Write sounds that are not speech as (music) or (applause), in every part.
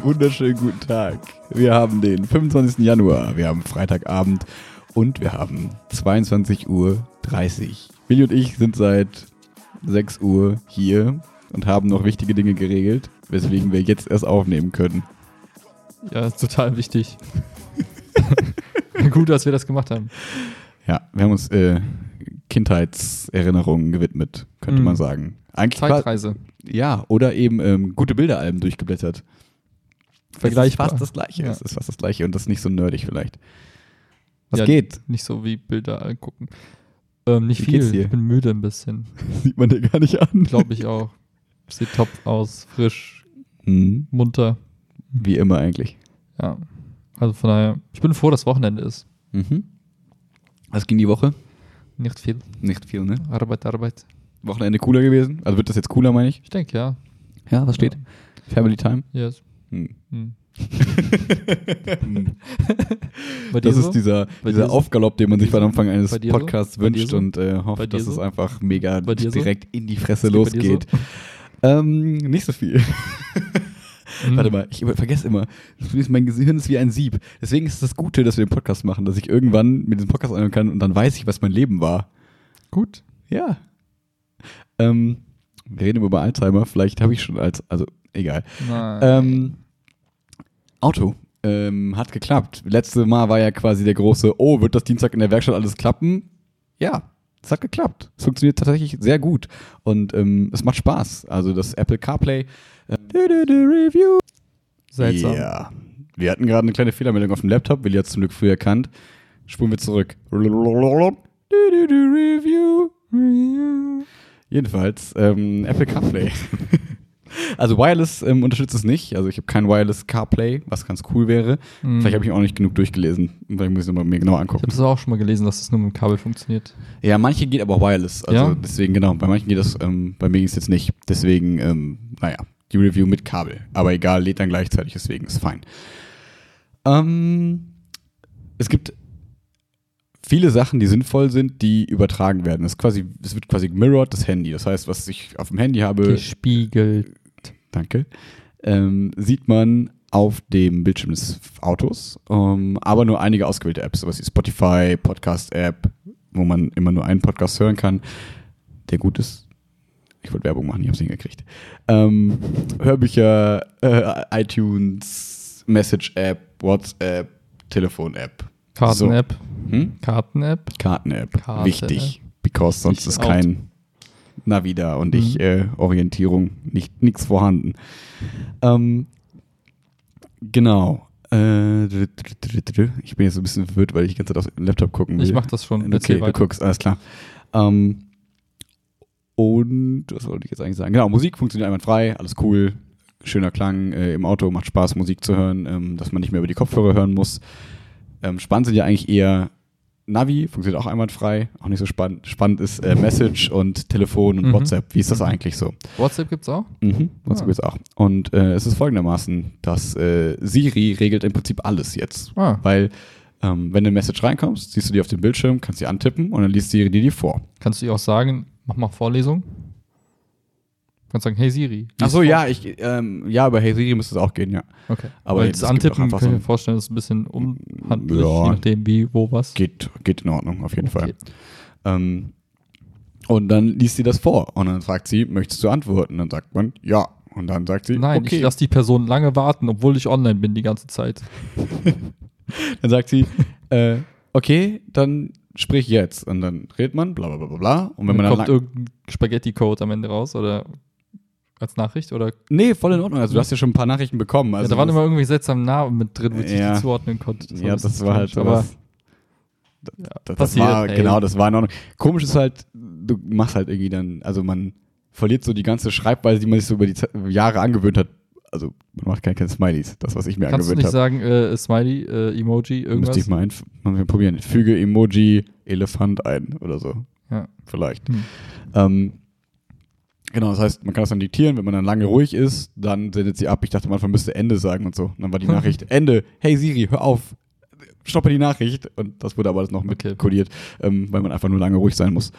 Einen wunderschönen guten Tag. Wir haben den 25. Januar, wir haben Freitagabend und wir haben 22.30 Uhr. Willi und ich sind seit 6 Uhr hier und haben noch wichtige Dinge geregelt, weswegen wir jetzt erst aufnehmen können. Ja, ist total wichtig. (laughs) Gut, dass wir das gemacht haben. Ja, wir haben uns äh, Kindheitserinnerungen gewidmet, könnte Mhm. man sagen. Eigentlich war, Zeitreise. ja, oder eben ähm, gute Bilderalben durchgeblättert. Vergleichbar. Es ist fast das Gleiche. Ja. Es ist fast das Gleiche und das ist nicht so nerdig vielleicht. Was Ja, geht? Nicht so wie Bilder angucken. Ähm, nicht Wie viel. Ich bin müde ein bisschen. (laughs) Sieht man dir gar nicht an. Glaube ich auch. Sieht top aus, frisch, Mhm. munter. Wie immer eigentlich. Ja. Also von daher, ich bin froh, dass Wochenende ist. Mhm. Was ging die Woche? Nicht viel. Nicht viel, ne? Arbeit, Arbeit. Wochenende cooler gewesen? Also wird das jetzt cooler, meine ich? Ich denke, ja. Ja, was steht? Family Time? Yes. Hm. Hm. Hm. Das so? ist dieser, Bei dieser so? Aufgalopp, den man sich Bei am dir Anfang eines so? Podcasts dir wünscht so? und äh, hofft, dass es so? einfach mega so? direkt in die Fresse so? losgeht. Ähm, nicht so viel. Hm. Warte mal, ich vergesse immer. Mein Gehirn ist wie ein Sieb. Deswegen ist es das Gute, dass wir den Podcast machen, dass ich irgendwann mit diesem Podcast anhören kann und dann weiß ich, was mein Leben war. Gut. Ja. Ähm, wir reden über Alzheimer. Vielleicht habe ich schon als, also egal. Ähm, Auto. Ähm, hat geklappt. Letzte Mal war ja quasi der große, oh, wird das Dienstag in der Werkstatt alles klappen? Ja, es hat geklappt. Es funktioniert tatsächlich sehr gut. Und ähm, es macht Spaß. Also das Apple CarPlay. Äh, du, du, du, Review. Seltsam. Ja. Wir hatten gerade eine kleine Fehlermeldung auf dem Laptop. Willi hat es zum Glück früh erkannt. Spulen wir zurück. Review. Jedenfalls, ähm, Apple CarPlay. (laughs) also Wireless ähm, unterstützt es nicht. Also ich habe kein Wireless CarPlay, was ganz cool wäre. Hm. Vielleicht habe ich auch nicht genug durchgelesen. Vielleicht muss ich es mir genau Ich angucken. habe das auch schon mal gelesen, dass das nur mit dem Kabel funktioniert. Ja, manche geht aber auch Wireless. Also Ja? deswegen, genau, bei manchen geht das, ähm, bei mir ging es jetzt nicht. Deswegen, ähm, naja, die Review mit Kabel. Aber egal, lädt dann gleichzeitig, deswegen ist fein. Ähm, es gibt viele Sachen, die sinnvoll sind, die übertragen werden. Es, quasi, es wird quasi mirrored, das Handy. Das heißt, was ich auf dem Handy habe, Gespiegelt. Danke, ähm, sieht man auf dem Bildschirm des Autos, ähm, aber nur einige ausgewählte Apps, sowas wie Spotify, Podcast-App, wo man immer nur einen Podcast hören kann, der gut ist. Ich wollte Werbung machen, ich habe es nicht hingekriegt. Ähm, Hörbücher, äh, iTunes, Message-App, WhatsApp, Telefon-App. Karten-App. Hm? Karten-App. Karten-App. Karte, Wichtig, because sonst Ich ist kein Navi da und ich Mhm. äh, Orientierung, nicht nichts vorhanden. Ähm, genau. Äh, ich bin jetzt so ein bisschen verwirrt, weil ich die ganze Zeit auf den Laptop gucken will. Ich mach das schon. Okay, du weiter. guckst, alles klar. Ähm, und was wollte ich jetzt eigentlich sagen? Genau, Musik funktioniert einwandfrei, alles cool, schöner Klang äh, im Auto, macht Spaß, Musik zu hören, ähm, dass man nicht mehr über die Kopfhörer hören muss. Ähm, spannend sind ja eigentlich eher Navi, funktioniert auch einwandfrei, auch nicht so spannend. Spannend ist äh, Message und Telefon und Mhm. WhatsApp. Wie ist das Mhm. eigentlich so? WhatsApp gibt's auch? Mhm, WhatsApp Ah. ist auch. Und äh, es ist folgendermaßen, dass äh, Siri regelt im Prinzip alles jetzt. Ah. Weil, ähm, wenn eine Message reinkommst, siehst du die auf dem Bildschirm, kannst sie antippen und dann liest Siri dir die vor. Kannst du ihr auch sagen, mach mal Vorlesung? Kannst sagen, hey Siri. Achso, vor. ja, ich, ähm, ja, bei Hey Siri müsste es auch gehen, ja. Okay. Aber jetzt, Antippen kann ich so mir vorstellen, ist ein bisschen unhandlich, Ja. je nachdem wie, wo, was. Geht, geht in Ordnung, auf jeden Okay. Fall. Ähm, und dann liest sie das vor und dann fragt sie, möchtest du antworten? Dann sagt man, ja. Und dann sagt sie, Nein, okay. ich lasse die Person lange warten, obwohl ich online bin die ganze Zeit. (laughs) Dann sagt sie, äh, okay, dann sprich jetzt. Und dann redet man, bla bla bla bla bla. Und wenn Dann man dann kommt irgendein Spaghetti-Code am Ende raus oder als Nachricht oder Nee, voll in Ordnung. Also du hast ja schon ein paar Nachrichten bekommen. Also ja, da waren das- immer irgendwie seltsame Namen mit drin, wo ich Ja. die zuordnen konnte. ja, ein das war halt aber ja, Das, das passiert, war, ey. genau, das war in Ordnung. Komisch ist halt, du machst halt irgendwie dann, also man verliert so die ganze Schreibweise, die man sich so über die Jahre angewöhnt hat. Also man macht keine, keine Smileys, das, was ich mir Kannst du angewöhnt nicht habe. sagen, äh, Smiley, äh, Emoji, irgendwas? Müsste ich mal, mal probieren. Füge Emoji Elefant ein oder so. Ja. Vielleicht. Hm. Ähm, genau, das heißt, man kann das dann diktieren, wenn man dann lange ruhig ist, dann sendet sie ab. Ich dachte, man müsste Ende sagen und so. Und dann war die (laughs) Nachricht Ende. Hey Siri, hör auf. Stoppe die Nachricht. Und das wurde aber alles noch mit Okay. kodiert, ähm, weil man einfach nur lange ruhig sein muss.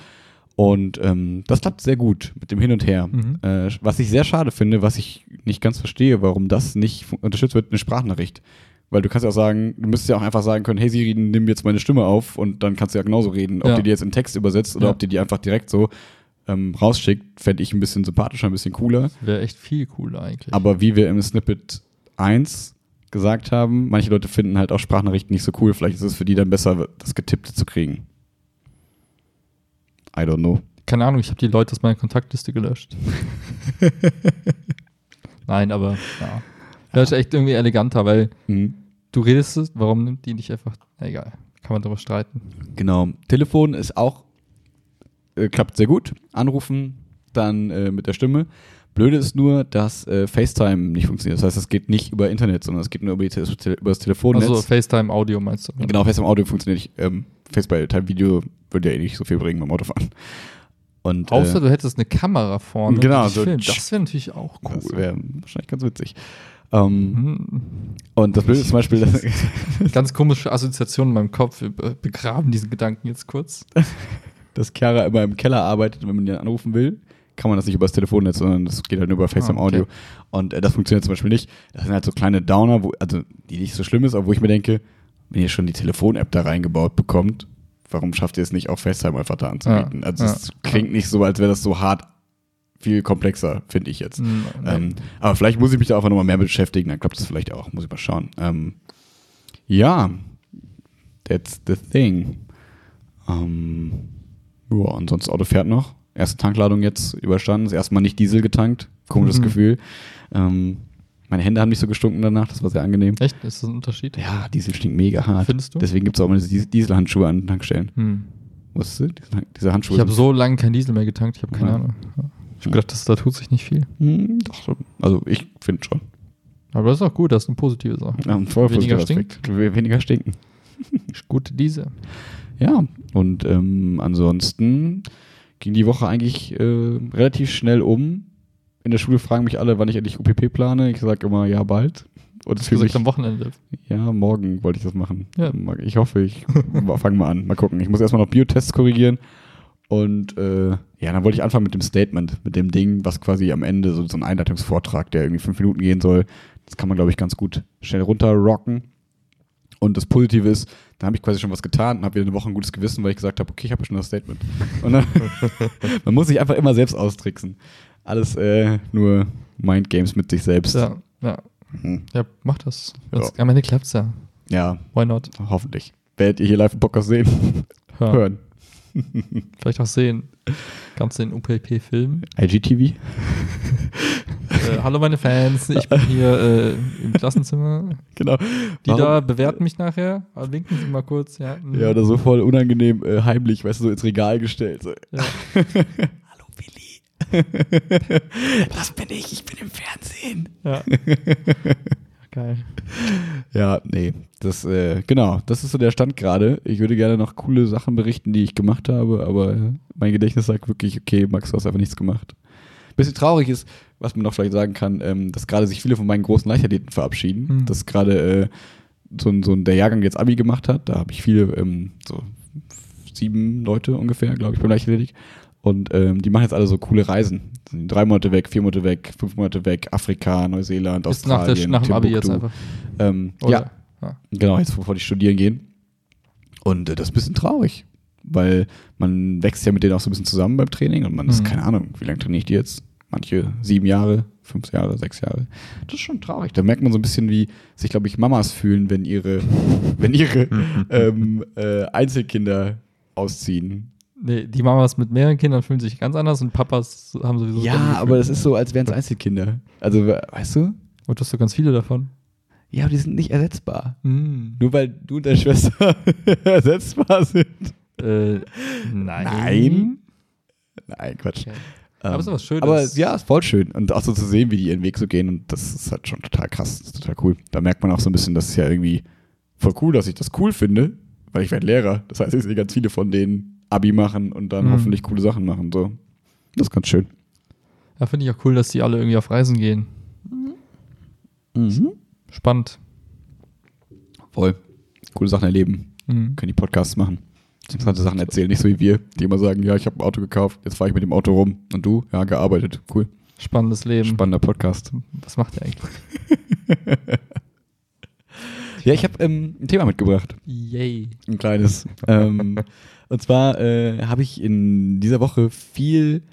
Und ähm, das klappt sehr gut mit dem Hin und Her. Mhm. Äh, was ich sehr schade finde, was ich nicht ganz verstehe, warum das nicht unterstützt wird, eine Sprachnachricht. Weil du kannst ja auch sagen, du müsstest ja auch einfach sagen können, hey Siri, nimm jetzt meine Stimme auf und dann kannst du ja genauso reden. Ob Ja. die die jetzt in Text übersetzt oder Ja. ob die die einfach direkt so ähm, rausschickt, fände ich ein bisschen sympathischer, ein bisschen cooler. Wäre echt viel cooler eigentlich. Aber wie wir im Snippet 1 gesagt haben, manche Leute finden halt auch Sprachnachrichten nicht so cool. Vielleicht ist es für die dann besser, das Getippte zu kriegen. I don't know. Keine Ahnung, ich habe die Leute aus meiner Kontaktliste gelöscht. (laughs) Nein, aber ja. Das ist echt irgendwie eleganter, weil Mhm. du redest es, warum nimmt die nicht einfach. Na, egal, kann man darüber streiten. Genau. Telefon ist auch, äh, klappt sehr gut. Anrufen, dann äh, mit der Stimme. Blöde ist nur, dass äh, FaceTime nicht funktioniert. Das heißt, es geht nicht über Internet, sondern es geht nur über, Te über das Telefonnetz. Also FaceTime Audio meinst du? Genau, FaceTime Audio funktioniert nicht. Ähm, FaceTime Video würde ja eh nicht so viel bringen beim Autofahren. Und, Außer äh, du hättest eine Kamera vorne. Genau, so tsch- Das wäre natürlich auch cool. das wäre wahrscheinlich ganz witzig. Ähm, Hm. Und das Blöde ist zum Beispiel, Ganz komische Assoziation in meinem Kopf. Wir be- begraben diesen Gedanken jetzt kurz. (laughs) dass Chiara immer im Keller arbeitet wenn man ihn anrufen will, kann man das nicht über das Telefonnetz, sondern das geht halt nur über FaceTime Ah, okay. Audio. Und äh, das funktioniert zum Beispiel nicht. Das sind halt so kleine Downer, wo, also die nicht so schlimm ist, aber wo ich mir denke, wenn ihr schon die Telefon-App da reingebaut bekommt, warum schafft ihr es nicht, auch FaceTime einfach da anzubieten? Ja, also ja. es klingt nicht so, als wäre das so hart viel komplexer, finde ich jetzt. Hm, Ähm, aber vielleicht muss ich mich da einfach nochmal mehr beschäftigen, dann klappt das vielleicht auch. Muss ich mal schauen. Ähm, ja, that's the thing. Ähm, ja, ansonsten Auto fährt noch. Erste Tankladung jetzt überstanden. Das erste Mal nicht Diesel getankt. Komisches Mhm. Gefühl. Ähm, meine Hände haben nicht so gestunken danach, das war sehr angenehm. Echt? Ist das ein Unterschied? Ja, Diesel stinkt mega hart. Findest du? Deswegen gibt es auch immer diese Dieselhandschuhe an den Tankstellen. Hm. Wusstest du? Diese, diese Handschuhe. Ich habe so lange kein Diesel mehr getankt, ich habe keine Ja. Ahnung. Ich habe gedacht, das, da tut sich nicht viel. Hm, doch. Also ich finde schon. Aber das ist auch gut, das ist eine positive Sache. Ja, voll Weniger. We- Weniger stinken. Gute Diesel. Ja, und ähm, ansonsten ging die Woche eigentlich äh, relativ schnell um. In der Schule fragen mich alle, wann ich endlich UPP plane. Ich sage immer, ja, bald. Und Das gesagt am Wochenende. ja, morgen wollte ich das machen. Ja. Ich hoffe, ich (laughs) fange mal an. Mal gucken. Ich muss erstmal noch Biotests korrigieren. Und äh, ja, dann wollte ich anfangen mit dem Statement, mit dem Ding, was quasi am Ende so, so ein Einleitungsvortrag, der irgendwie fünf Minuten gehen soll. Das kann man, glaube ich, ganz gut schnell runterrocken. Und das Positive ist, da habe ich quasi schon was getan und habe wieder eine Woche ein gutes Gewissen, weil ich gesagt habe, okay, ich habe schon das Statement. Und dann, (laughs) man muss sich einfach immer selbst austricksen. Alles äh, nur Mindgames mit sich selbst. Ja, ja. Hm. Ja, mach das. Ja. Am Ende klappt's ja. ja, Why not? hoffentlich. Werdet ihr hier live im Podcast sehen? Hören. Hören. Vielleicht auch sehen. Kannst du den UPP filmen? IGTV? äh, hallo meine Fans, ich bin hier äh, im Klassenzimmer. Genau. Die Warum- da bewerten mich nachher. Aber winken Sie mal kurz. Ja, hm. Ja, oder so voll unangenehm äh, heimlich, weißt du, so ins Regal gestellt. So. Ja. (laughs) Hallo Willi. (laughs) das bin ich, ich bin im Fernsehen. ja. (laughs) Geil. Ja, nee, das, äh, genau, das ist so der Stand gerade. Ich würde gerne noch coole Sachen berichten, die ich gemacht habe, aber äh, mein Gedächtnis sagt wirklich, okay, Max, du hast einfach nichts gemacht. Bisschen traurig ist, was man noch vielleicht sagen kann, ähm, dass gerade sich viele von meinen großen Leichtathleten verabschieden. Hm. Dass gerade äh, so, ein- so ein, der Jahrgang jetzt Abi gemacht hat, da habe ich viele, ähm, so sieben Leute ungefähr, glaube ich, beim Leichtathletik. Und ähm, die machen jetzt alle so coole Reisen. Sind drei Monate weg, vier Monate weg, fünf Monate weg, Afrika, Neuseeland, Ist nach, Australien, der, nach dem Abi jetzt einfach. Ähm, ja, ja. Genau, jetzt bevor die studieren gehen. Und äh, das ist ein bisschen traurig, weil man wächst ja mit denen auch so ein bisschen zusammen beim Training und man ist, Mhm. keine Ahnung, wie lange trainiere ich die jetzt? Manche sieben Jahre, fünf Jahre, sechs Jahre. Das ist schon traurig. Da merkt man so ein bisschen, wie sich, glaube ich, Mamas fühlen, wenn ihre, (laughs) wenn ihre (laughs) ähm, äh, Einzelkinder ausziehen. Nee, die Mamas mit mehreren Kindern fühlen sich ganz anders und Papas haben sowieso. Ja, aber das ist so, als wären es Einzelkinder. Also, we- weißt du? Und du hast so ganz viele davon. Ja, aber die sind nicht ersetzbar. Hm. Nur weil du und deine Schwester (laughs) ersetzbar sind. Äh, nein. Nein. Nein, Quatsch. Okay. Ähm, Aber ist doch was Schönes. Aber ja, ist voll schön. Und auch so zu sehen, wie die ihren Weg so gehen. Und das ist halt schon total krass. Das ist total cool. Da merkt man auch so ein bisschen, das ist ja irgendwie voll cool, dass ich das cool finde, weil ich werde Lehrer. Das heißt, ich sehe ganz viele von denen Abi machen und dann Mhm. hoffentlich coole Sachen machen. So. Das ist ganz schön. Ja, finde ich auch cool, dass die alle irgendwie auf Reisen gehen. Spannend. Voll. Coole Sachen erleben. Mhm. Können die Podcasts machen. interessante Sachen erzählen, nicht so wie wir, die immer sagen, ja, ich habe ein Auto gekauft, jetzt fahre ich mit dem Auto rum. Und du? Ja, gearbeitet. Cool. Spannendes Leben. Spannender Podcast. Was macht ihr eigentlich? (laughs) Ja, ich habe ähm, ein Thema mitgebracht. Yay. Ein kleines. ähm, (laughs) und zwar äh, habe ich in dieser Woche viel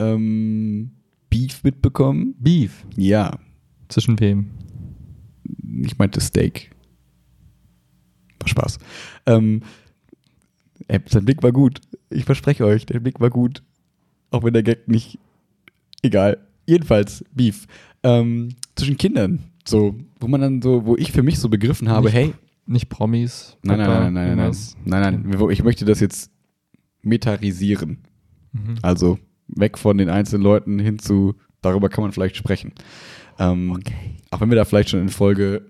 ähm, Beef mitbekommen. Beef. Ja, Zwischen wem? ich meinte Steak. War Spaß. Ähm, ey, sein Blick war gut. Ich verspreche euch, der Blick war gut. Auch wenn der Gag nicht. Egal. Jedenfalls, Beef. Ähm, zwischen Kindern. So, wo man dann so, wo ich für mich so begriffen habe, Nicht hey, Nicht Promis. nein, nein, Papa, nein, nein, nein, nein, irgendwas. nein, nein, ich möchte das jetzt metarisieren. Mhm. Also weg von den einzelnen Leuten hin zu, darüber kann man vielleicht sprechen. Ähm, Auch wenn wir da vielleicht schon in Folge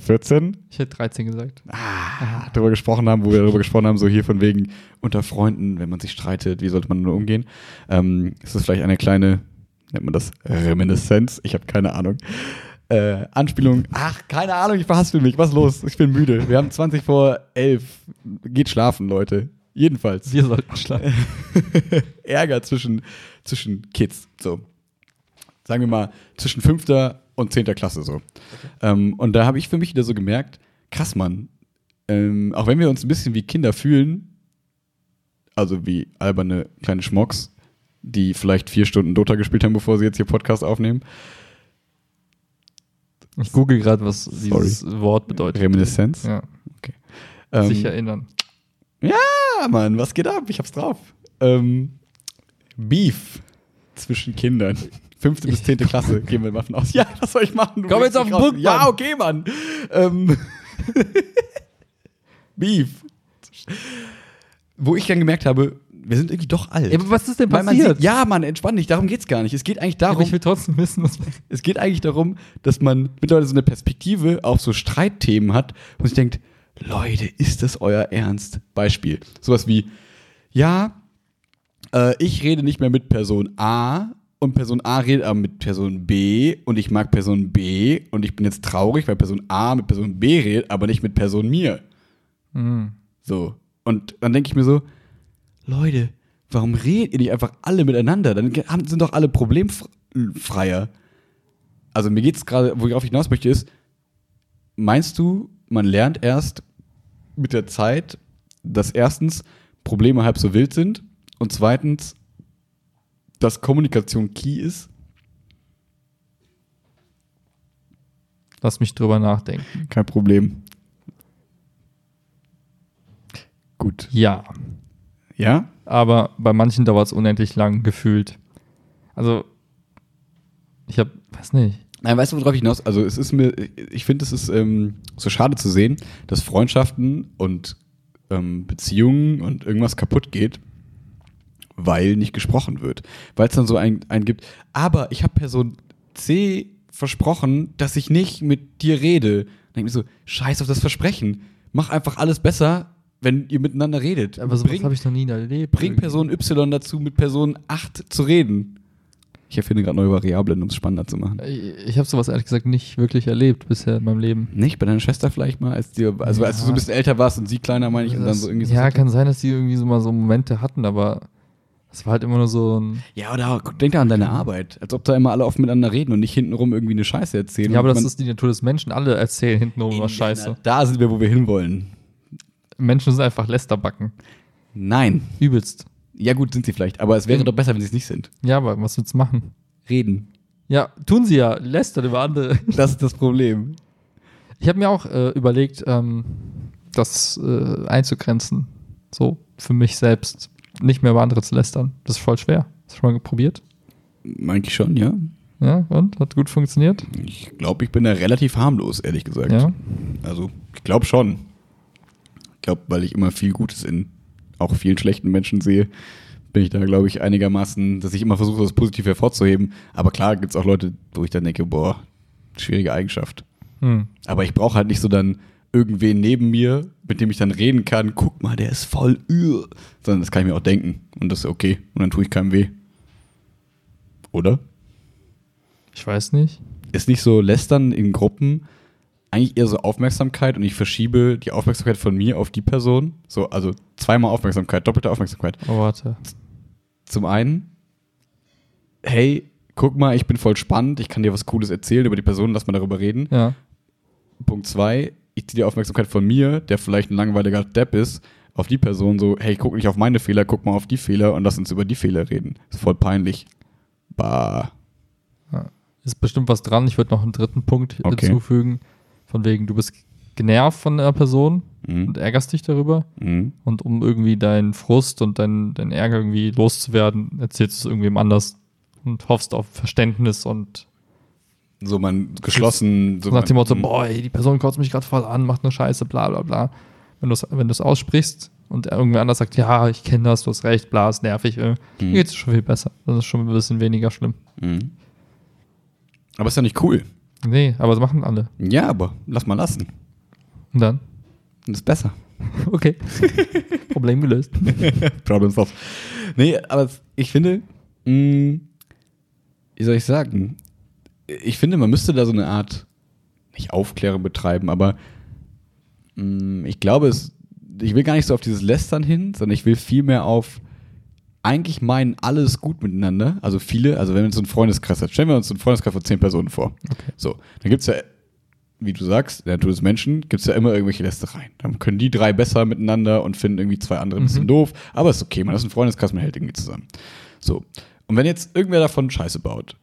14 Ich hätte 13 gesagt. ah, darüber gesprochen haben, wo wir darüber gesprochen haben, so hier von wegen unter Freunden, wenn man sich streitet, wie sollte man nur umgehen. Ähm, ist das vielleicht eine kleine, nennt man das Reminiszenz? Ich habe keine Ahnung. Äh, Anspielung, ach, keine Ahnung, ich verhaspel mich, was ist los? Ich bin müde. Wir haben 20 vor 11. Geht schlafen, Leute. Jedenfalls. Wir sollten schlafen. (laughs) Ärger zwischen, zwischen Kids. So. Sagen wir mal, zwischen fünfter und zehnter Klasse so. Ähm, und da habe ich für mich wieder so gemerkt, krass, Mann. Ähm, auch wenn wir uns ein bisschen wie Kinder fühlen, also wie alberne kleine Schmocks, die vielleicht vier Stunden Dota gespielt haben, bevor sie jetzt hier Podcast aufnehmen. Ich google gerade, was dieses Wort bedeutet. Reminiszenz. Ja, Ähm, sich erinnern. Ja, Mann, was geht ab? Ich hab's drauf. Ähm, Beef zwischen Kindern. Fünfte bis zehnte Klasse (laughs) gehen wir mal von aus. Ja, was soll ich machen? Du Komm jetzt auf den. Punkt, Ja, okay, Mann. Ähm, (laughs) Beef. Wo ich dann gemerkt habe, wir sind irgendwie doch alt. Ja, aber was ist denn Weil man passiert? sieht, ja, Mann, entspann dich, darum geht's gar nicht. Es geht eigentlich aber darum, ich will trotzdem wissen, was. es geht eigentlich darum, dass man mittlerweile so eine Perspektive auf so Streitthemen hat, wo sich denkt, Leute, ist das euer Ernst? Beispiel. Sowas wie, ja, äh, ich rede nicht mehr mit Person A und Person A redet aber mit Person B und ich mag Person B und ich bin jetzt traurig, weil Person A mit Person B redet, aber nicht mit Person mir. Mhm. So. Und dann denke ich mir so, Leute, warum redet ihr nicht einfach alle miteinander? Dann sind doch alle problemfreier. Also mir geht es gerade, worauf ich hinaus möchte, ist, meinst du, man lernt erst mit der Zeit, dass erstens Probleme halb so wild sind und zweitens, dass Kommunikation key ist? Lass mich drüber nachdenken. Kein Problem. Gut. Ja, Ja? aber bei manchen dauert es unendlich lang gefühlt. Also, ich habe, weiß nicht. Nein, weißt du, worauf ich hinaus? Also, es ist mir, ich finde, es ist ähm, so schade zu sehen, dass Freundschaften und ähm, Beziehungen und irgendwas kaputt geht, weil nicht gesprochen wird. Weil es dann so einen, einen gibt, aber ich habe Person C versprochen, dass ich nicht mit dir rede. Dann denke ich mir so, scheiß auf das Versprechen. Mach einfach alles besser, wenn ihr miteinander redet. Aber sowas habe ich noch nie erlebt. bring Person Y dazu, mit Person 8 zu reden. Ich erfinde gerade neue Variablen, um es spannender zu machen. Ich, habe sowas ehrlich gesagt nicht wirklich erlebt bisher in meinem Leben. Nicht? Bei deiner Schwester vielleicht mal, als, dir, also als du so ein bisschen älter warst und sie kleiner, meine ich, und dann so irgendwie so. ja, kann sein, dass die irgendwie so mal so Momente hatten, aber es war halt immer nur so ein. Ja, oder denk da an deine Arbeit. Als ob da immer alle offen miteinander reden und nicht hintenrum irgendwie eine Scheiße erzählen. Ja, aber das ist die Natur des Menschen. Alle erzählen hintenrum In was Scheiße. Da sind wir, wo wir hinwollen. Menschen sind einfach Lästerbacken. Nein. Übelst. Ja, gut, sind sie vielleicht. Aber es wäre doch besser, wenn sie es nicht sind. Ja, aber was willst du machen? Reden. Ja, tun sie ja. Lästern über andere. (laughs) Das ist das Problem. Ich habe mir auch äh, überlegt, ähm, das äh, einzugrenzen. So, für mich selbst. Nicht mehr über andere zu lästern. Das ist voll schwer. Hast du schon mal probiert? Eigentlich schon, ja. Ja, und? Hat gut funktioniert? Ich glaube, ich bin da relativ harmlos, ehrlich gesagt. Ja. Also, ich glaube schon. Ich glaube, weil ich immer viel Gutes in auch vielen schlechten Menschen sehe, bin ich da, glaube ich, einigermaßen, dass ich immer versuche, das positiv hervorzuheben. Aber klar gibt es auch Leute, wo ich dann denke, boah, schwierige Eigenschaft. Hm. Aber ich brauche halt nicht so dann irgendwen neben mir, mit dem ich dann reden kann, guck mal, der ist voll üh. Sondern das kann ich mir auch denken. Und das ist okay. Und dann tue ich keinem weh. Oder? Ich weiß nicht. Ist nicht so lästern in Gruppen eigentlich eher so Aufmerksamkeit und ich verschiebe die Aufmerksamkeit von mir auf die Person. So, also zweimal Aufmerksamkeit, doppelte Aufmerksamkeit. Oh, warte. Zum einen, hey, guck mal, ich bin voll spannend, ich kann dir was Cooles erzählen über die Person, lass mal darüber reden. Ja. Punkt zwei, ich ziehe die Aufmerksamkeit von mir, der vielleicht ein langweiliger Depp ist, auf die Person so, hey, guck nicht auf meine Fehler, guck mal auf die Fehler und lass uns über die Fehler reden. Ist voll peinlich. Bah. Ist bestimmt was dran. Ich würde noch einen dritten Punkt Okay. hinzufügen. Von wegen, du bist genervt von einer Person Mhm. und ärgerst dich darüber. Mhm. Und um irgendwie deinen Frust und deinen deinen Ärger irgendwie loszuwerden, erzählst du es irgendwem anders und hoffst auf Verständnis und So man geschlossen. So nach dem Motto, Mhm. boah, ey, die Person kotzt mich gerade voll an, macht nur Scheiße, bla bla bla. Wenn du es wenn du's aussprichst und irgendwer anders sagt, ja, ich kenne das, du hast recht, bla, ist nervig, äh, dann Mhm. geht es schon viel besser. Das ist schon ein bisschen weniger schlimm. Mhm. Aber ist ja nicht cool. Nee, aber das machen alle. Ja, aber lass mal lassen. Und dann? Das ist besser. (laughs) Okay. (laughs) Problem gelöst. (laughs) Problem solved. Nee, aber ich finde, mh, wie soll ich sagen? Ich finde, man müsste da so eine Art, nicht Aufklärung betreiben, aber mh, ich glaube, es, ich will gar nicht so auf dieses Lästern hin, sondern ich will vielmehr auf eigentlich meinen alles gut miteinander. Also viele, also wenn wir uns so einen Freundeskreis hat, stellen wir uns so einen Freundeskreis von zehn Personen vor. Okay. So, dann gibt es ja, wie du sagst, in der Natur des Menschen, gibt es ja immer irgendwelche Lästereien. Dann können die drei besser miteinander und finden irgendwie zwei andere ein bisschen Mhm. doof. Aber ist okay, man ist ein Freundeskreis, man hält irgendwie zusammen. So. Und wenn jetzt irgendwer davon Scheiße baut,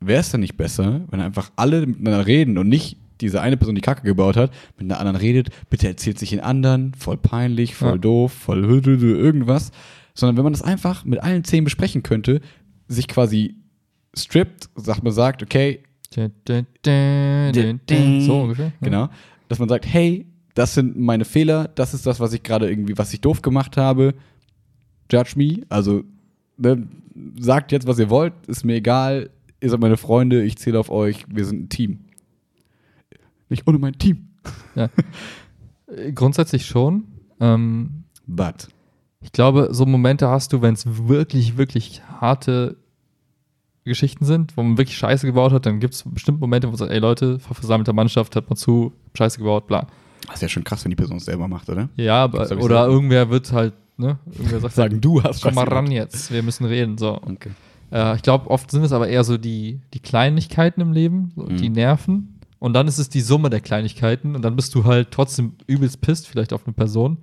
wäre es dann nicht besser, wenn einfach alle miteinander reden und nicht diese eine Person, die Kacke gebaut hat, mit einer anderen redet, bitte erzählt sich den anderen, voll peinlich, voll Ja. doof, voll (laughs) irgendwas, sondern wenn man das einfach mit allen zehn besprechen könnte, sich quasi strippt, sagt man sagt, okay. So ungefähr. Ja. Genau. Dass man sagt, hey, das sind meine Fehler, das ist das, was ich gerade irgendwie, was ich doof gemacht habe. Judge me. Also, ne, sagt jetzt, was ihr wollt, ist mir egal. Ihr seid meine Freunde, ich zähle auf euch, wir sind ein Team. Nicht ohne mein Team. Äh, (laughs) Grundsätzlich schon. Ähm, But. Ich glaube, so Momente hast du, wenn es wirklich, wirklich harte Geschichten sind, wo man wirklich Scheiße gebaut hat, dann gibt es bestimmt Momente, wo man sagt, ey Leute, versammelter Mannschaft, hört mal zu, Scheiße gebaut, bla. Das ist ja schon krass, wenn die Person es selber macht, oder? Ja, aber, oder sagen. irgendwer wird halt, ne, irgendwer sagt, Sagen, du hast komm mal ran jetzt, wir müssen reden, so. Okay. Äh, ich glaube, oft sind es aber eher so die, die Kleinigkeiten im Leben, so Mhm. die nerven. Und dann ist es die Summe der Kleinigkeiten und dann bist du halt trotzdem übelst pisst, vielleicht auf eine Person.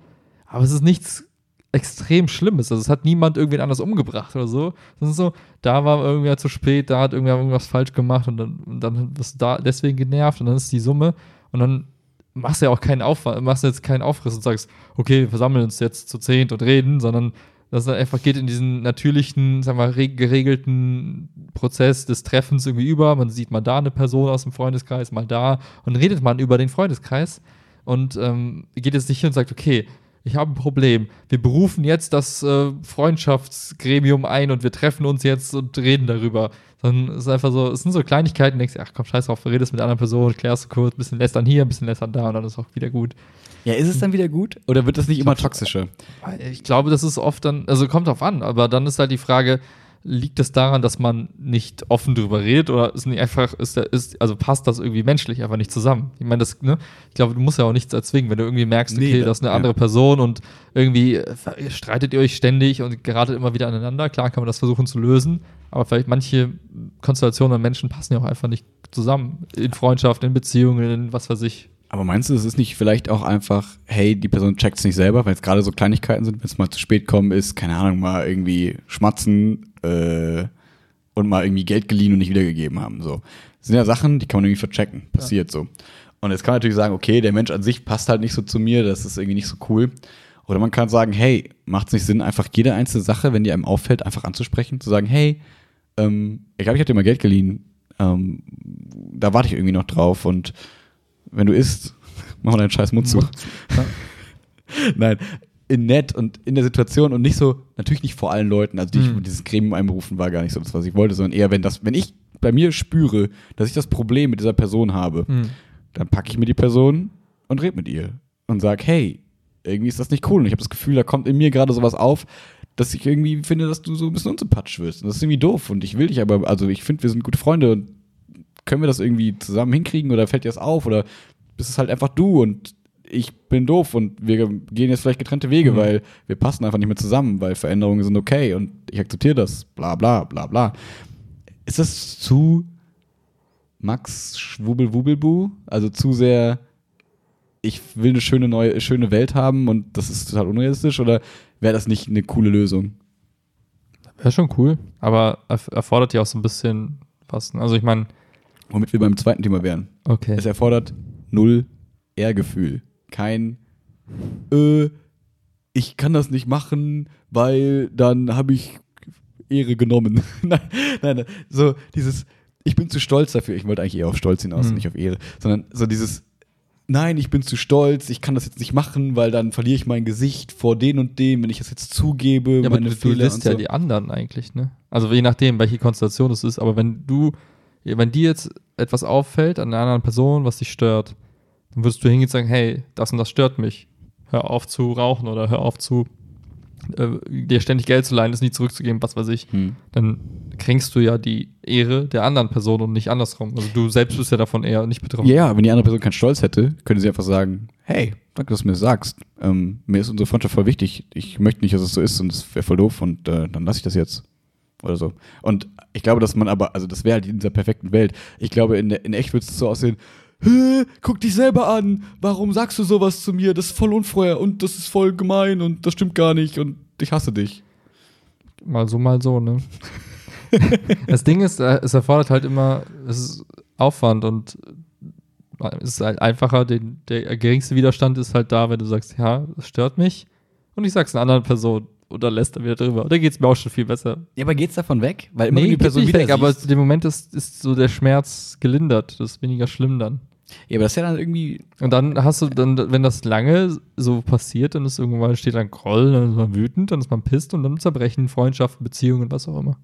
Aber es ist nichts extrem Schlimmes. Also es hat niemand irgendwen anders umgebracht oder so. Das ist so, da war irgendwer zu spät, da hat irgendwer irgendwas falsch gemacht und dann, und dann wirst du da deswegen genervt und dann ist die Summe und dann machst du ja auch keinen Aufwand, machst jetzt keinen Aufriss und sagst, okay, wir versammeln uns jetzt zu zehnt und reden, sondern dass es einfach geht in diesen natürlichen, sagen wir, geregelten Prozess des Treffens irgendwie über. Man sieht mal da eine Person aus dem Freundeskreis, mal da und redet man über den Freundeskreis und ähm, geht jetzt nicht hin und sagt, okay, ich habe ein Problem. Wir berufen jetzt das äh, Freundschaftsgremium ein und wir treffen uns jetzt und reden darüber. Dann ist einfach so, es sind so Kleinigkeiten, denkst du, ach komm, scheiß drauf, redest mit einer anderen Person, klärst du kurz, ein bisschen lästern hier, ein bisschen lästern da und dann ist auch wieder gut. Ja, ist es dann wieder gut? Oder wird das nicht immer toxischer? Ich glaube, das ist oft dann, also kommt drauf an, aber dann ist halt die Frage, liegt es daran, dass man nicht offen drüber redet oder ist nicht einfach, ist, der- ist also passt das irgendwie menschlich einfach nicht zusammen? Ich meine, das, ne, ich glaube, du musst ja auch nichts erzwingen, wenn du irgendwie merkst, Nee, okay, da- das ist eine ja. andere Person und irgendwie äh, streitet ihr euch ständig und geratet immer wieder aneinander. Klar kann man das versuchen zu lösen, aber vielleicht manche Konstellationen an Menschen passen ja auch einfach nicht zusammen. In Freundschaft, in Beziehungen, in was weiß ich. Aber meinst du, es ist nicht vielleicht auch einfach, hey, die Person checkt es nicht selber, weil es gerade so Kleinigkeiten sind, wenn es mal zu spät kommen ist, keine Ahnung, mal irgendwie schmatzen äh, und mal irgendwie Geld geliehen und nicht wiedergegeben haben. So. Das sind ja Sachen, die kann man irgendwie verchecken. Passiert so. Und jetzt kann man natürlich sagen, okay, der Mensch an sich passt halt nicht so zu mir, das ist irgendwie nicht so cool. Oder man kann sagen, hey, macht es nicht Sinn, einfach jede einzelne Sache, wenn die einem auffällt, einfach anzusprechen, zu sagen, hey, ähm, ich glaube, ich habe dir mal Geld geliehen, ähm, da warte ich irgendwie noch drauf und wenn du isst, (laughs) mach mal deinen scheiß Mund zu. Ja. (laughs) Nein, in nett und in der Situation und nicht so, natürlich nicht vor allen Leuten, also die, Mhm. dieses Gremium einberufen war gar nicht so das, was ich wollte, sondern eher, wenn das, wenn ich bei mir spüre, dass ich das Problem mit dieser Person habe, Hm. dann packe ich mir die Person und rede mit ihr und sag, hey, irgendwie ist das nicht cool und ich habe das Gefühl, da kommt in mir gerade sowas auf, dass ich irgendwie finde, dass du so ein bisschen unsympathisch wirst und das ist irgendwie doof und ich will dich aber, also ich finde, wir sind gute Freunde und können wir das irgendwie zusammen hinkriegen oder fällt dir das auf oder bist es halt einfach du und ich bin doof und wir gehen jetzt vielleicht getrennte Wege, Mhm. weil wir passen einfach nicht mehr zusammen, weil Veränderungen sind okay und ich akzeptiere das, bla bla bla bla. Ist das zu Max Schwubbel-Wubbelbu? Also zu sehr, ich will eine schöne neue, schöne Welt haben und das ist total unrealistisch oder wäre das nicht eine coole Lösung? Wäre schon cool, aber erf erfordert ja auch so ein bisschen was. ne? Also ich meine, Womit wir beim zweiten Thema wären. okay. Es erfordert null Ehrgefühl. Kein, äh, ich kann das nicht machen, weil dann habe ich Ehre genommen. (laughs) nein, nein, nein. So dieses, ich bin zu stolz dafür. Ich wollte eigentlich eher auf Stolz hinaus, Mhm. nicht auf Ehre. Sondern so dieses, nein, ich bin zu stolz, ich kann das jetzt nicht machen, weil dann verliere ich mein Gesicht vor den und dem, wenn ich das jetzt zugebe, Ja, aber meine du, du Fehler und ja so. die anderen eigentlich, ne? Also je nachdem, welche Konstellation es ist, aber wenn du, wenn dir jetzt etwas auffällt an einer anderen Person, was dich stört, dann würdest du hingehen und sagen, hey, das und das stört mich. Hör auf zu rauchen oder hör auf zu äh, dir ständig Geld zu leihen, es nie zurückzugeben, was weiß ich. Hm. Dann kränkst du ja die Ehre der anderen Person und nicht andersrum. Also du selbst bist ja davon eher nicht betroffen. Ja, wenn die andere Person keinen Stolz hätte, könnte sie einfach sagen, hey, danke, dass du mir das sagst. Ähm, mir ist unsere Freundschaft voll wichtig. Ich möchte nicht, dass es so ist und es wäre voll doof und äh, dann lasse ich das jetzt. Oder so. Und ich glaube, dass man aber, also das wäre halt in dieser perfekten Welt. Ich glaube, in, in echt würde es so aussehen, guck dich selber an, warum sagst du sowas zu mir? Das ist voll unfair und das ist voll gemein und das stimmt gar nicht und ich hasse dich. Mal so, mal so, ne? (laughs) das Ding ist, äh, es erfordert halt immer es ist Aufwand und äh, es ist halt einfacher, den, der geringste Widerstand ist halt da, wenn du sagst, ja, das stört mich und ich sag's einer anderen Person oder lässt dann wieder drüber. Da geht's mir auch schon viel besser. Ja, aber geht's davon weg? Weil nee, wenn du geht nicht weg, aber in dem Moment ist, ist so der Schmerz gelindert. Das ist weniger schlimm dann. ja, aber das ist ja dann irgendwie Und dann hast du, dann, wenn das lange so passiert, dann ist irgendwann steht dann Groll, dann ist man wütend, dann ist man pisst und dann zerbrechen Freundschaften, Beziehungen, was auch immer.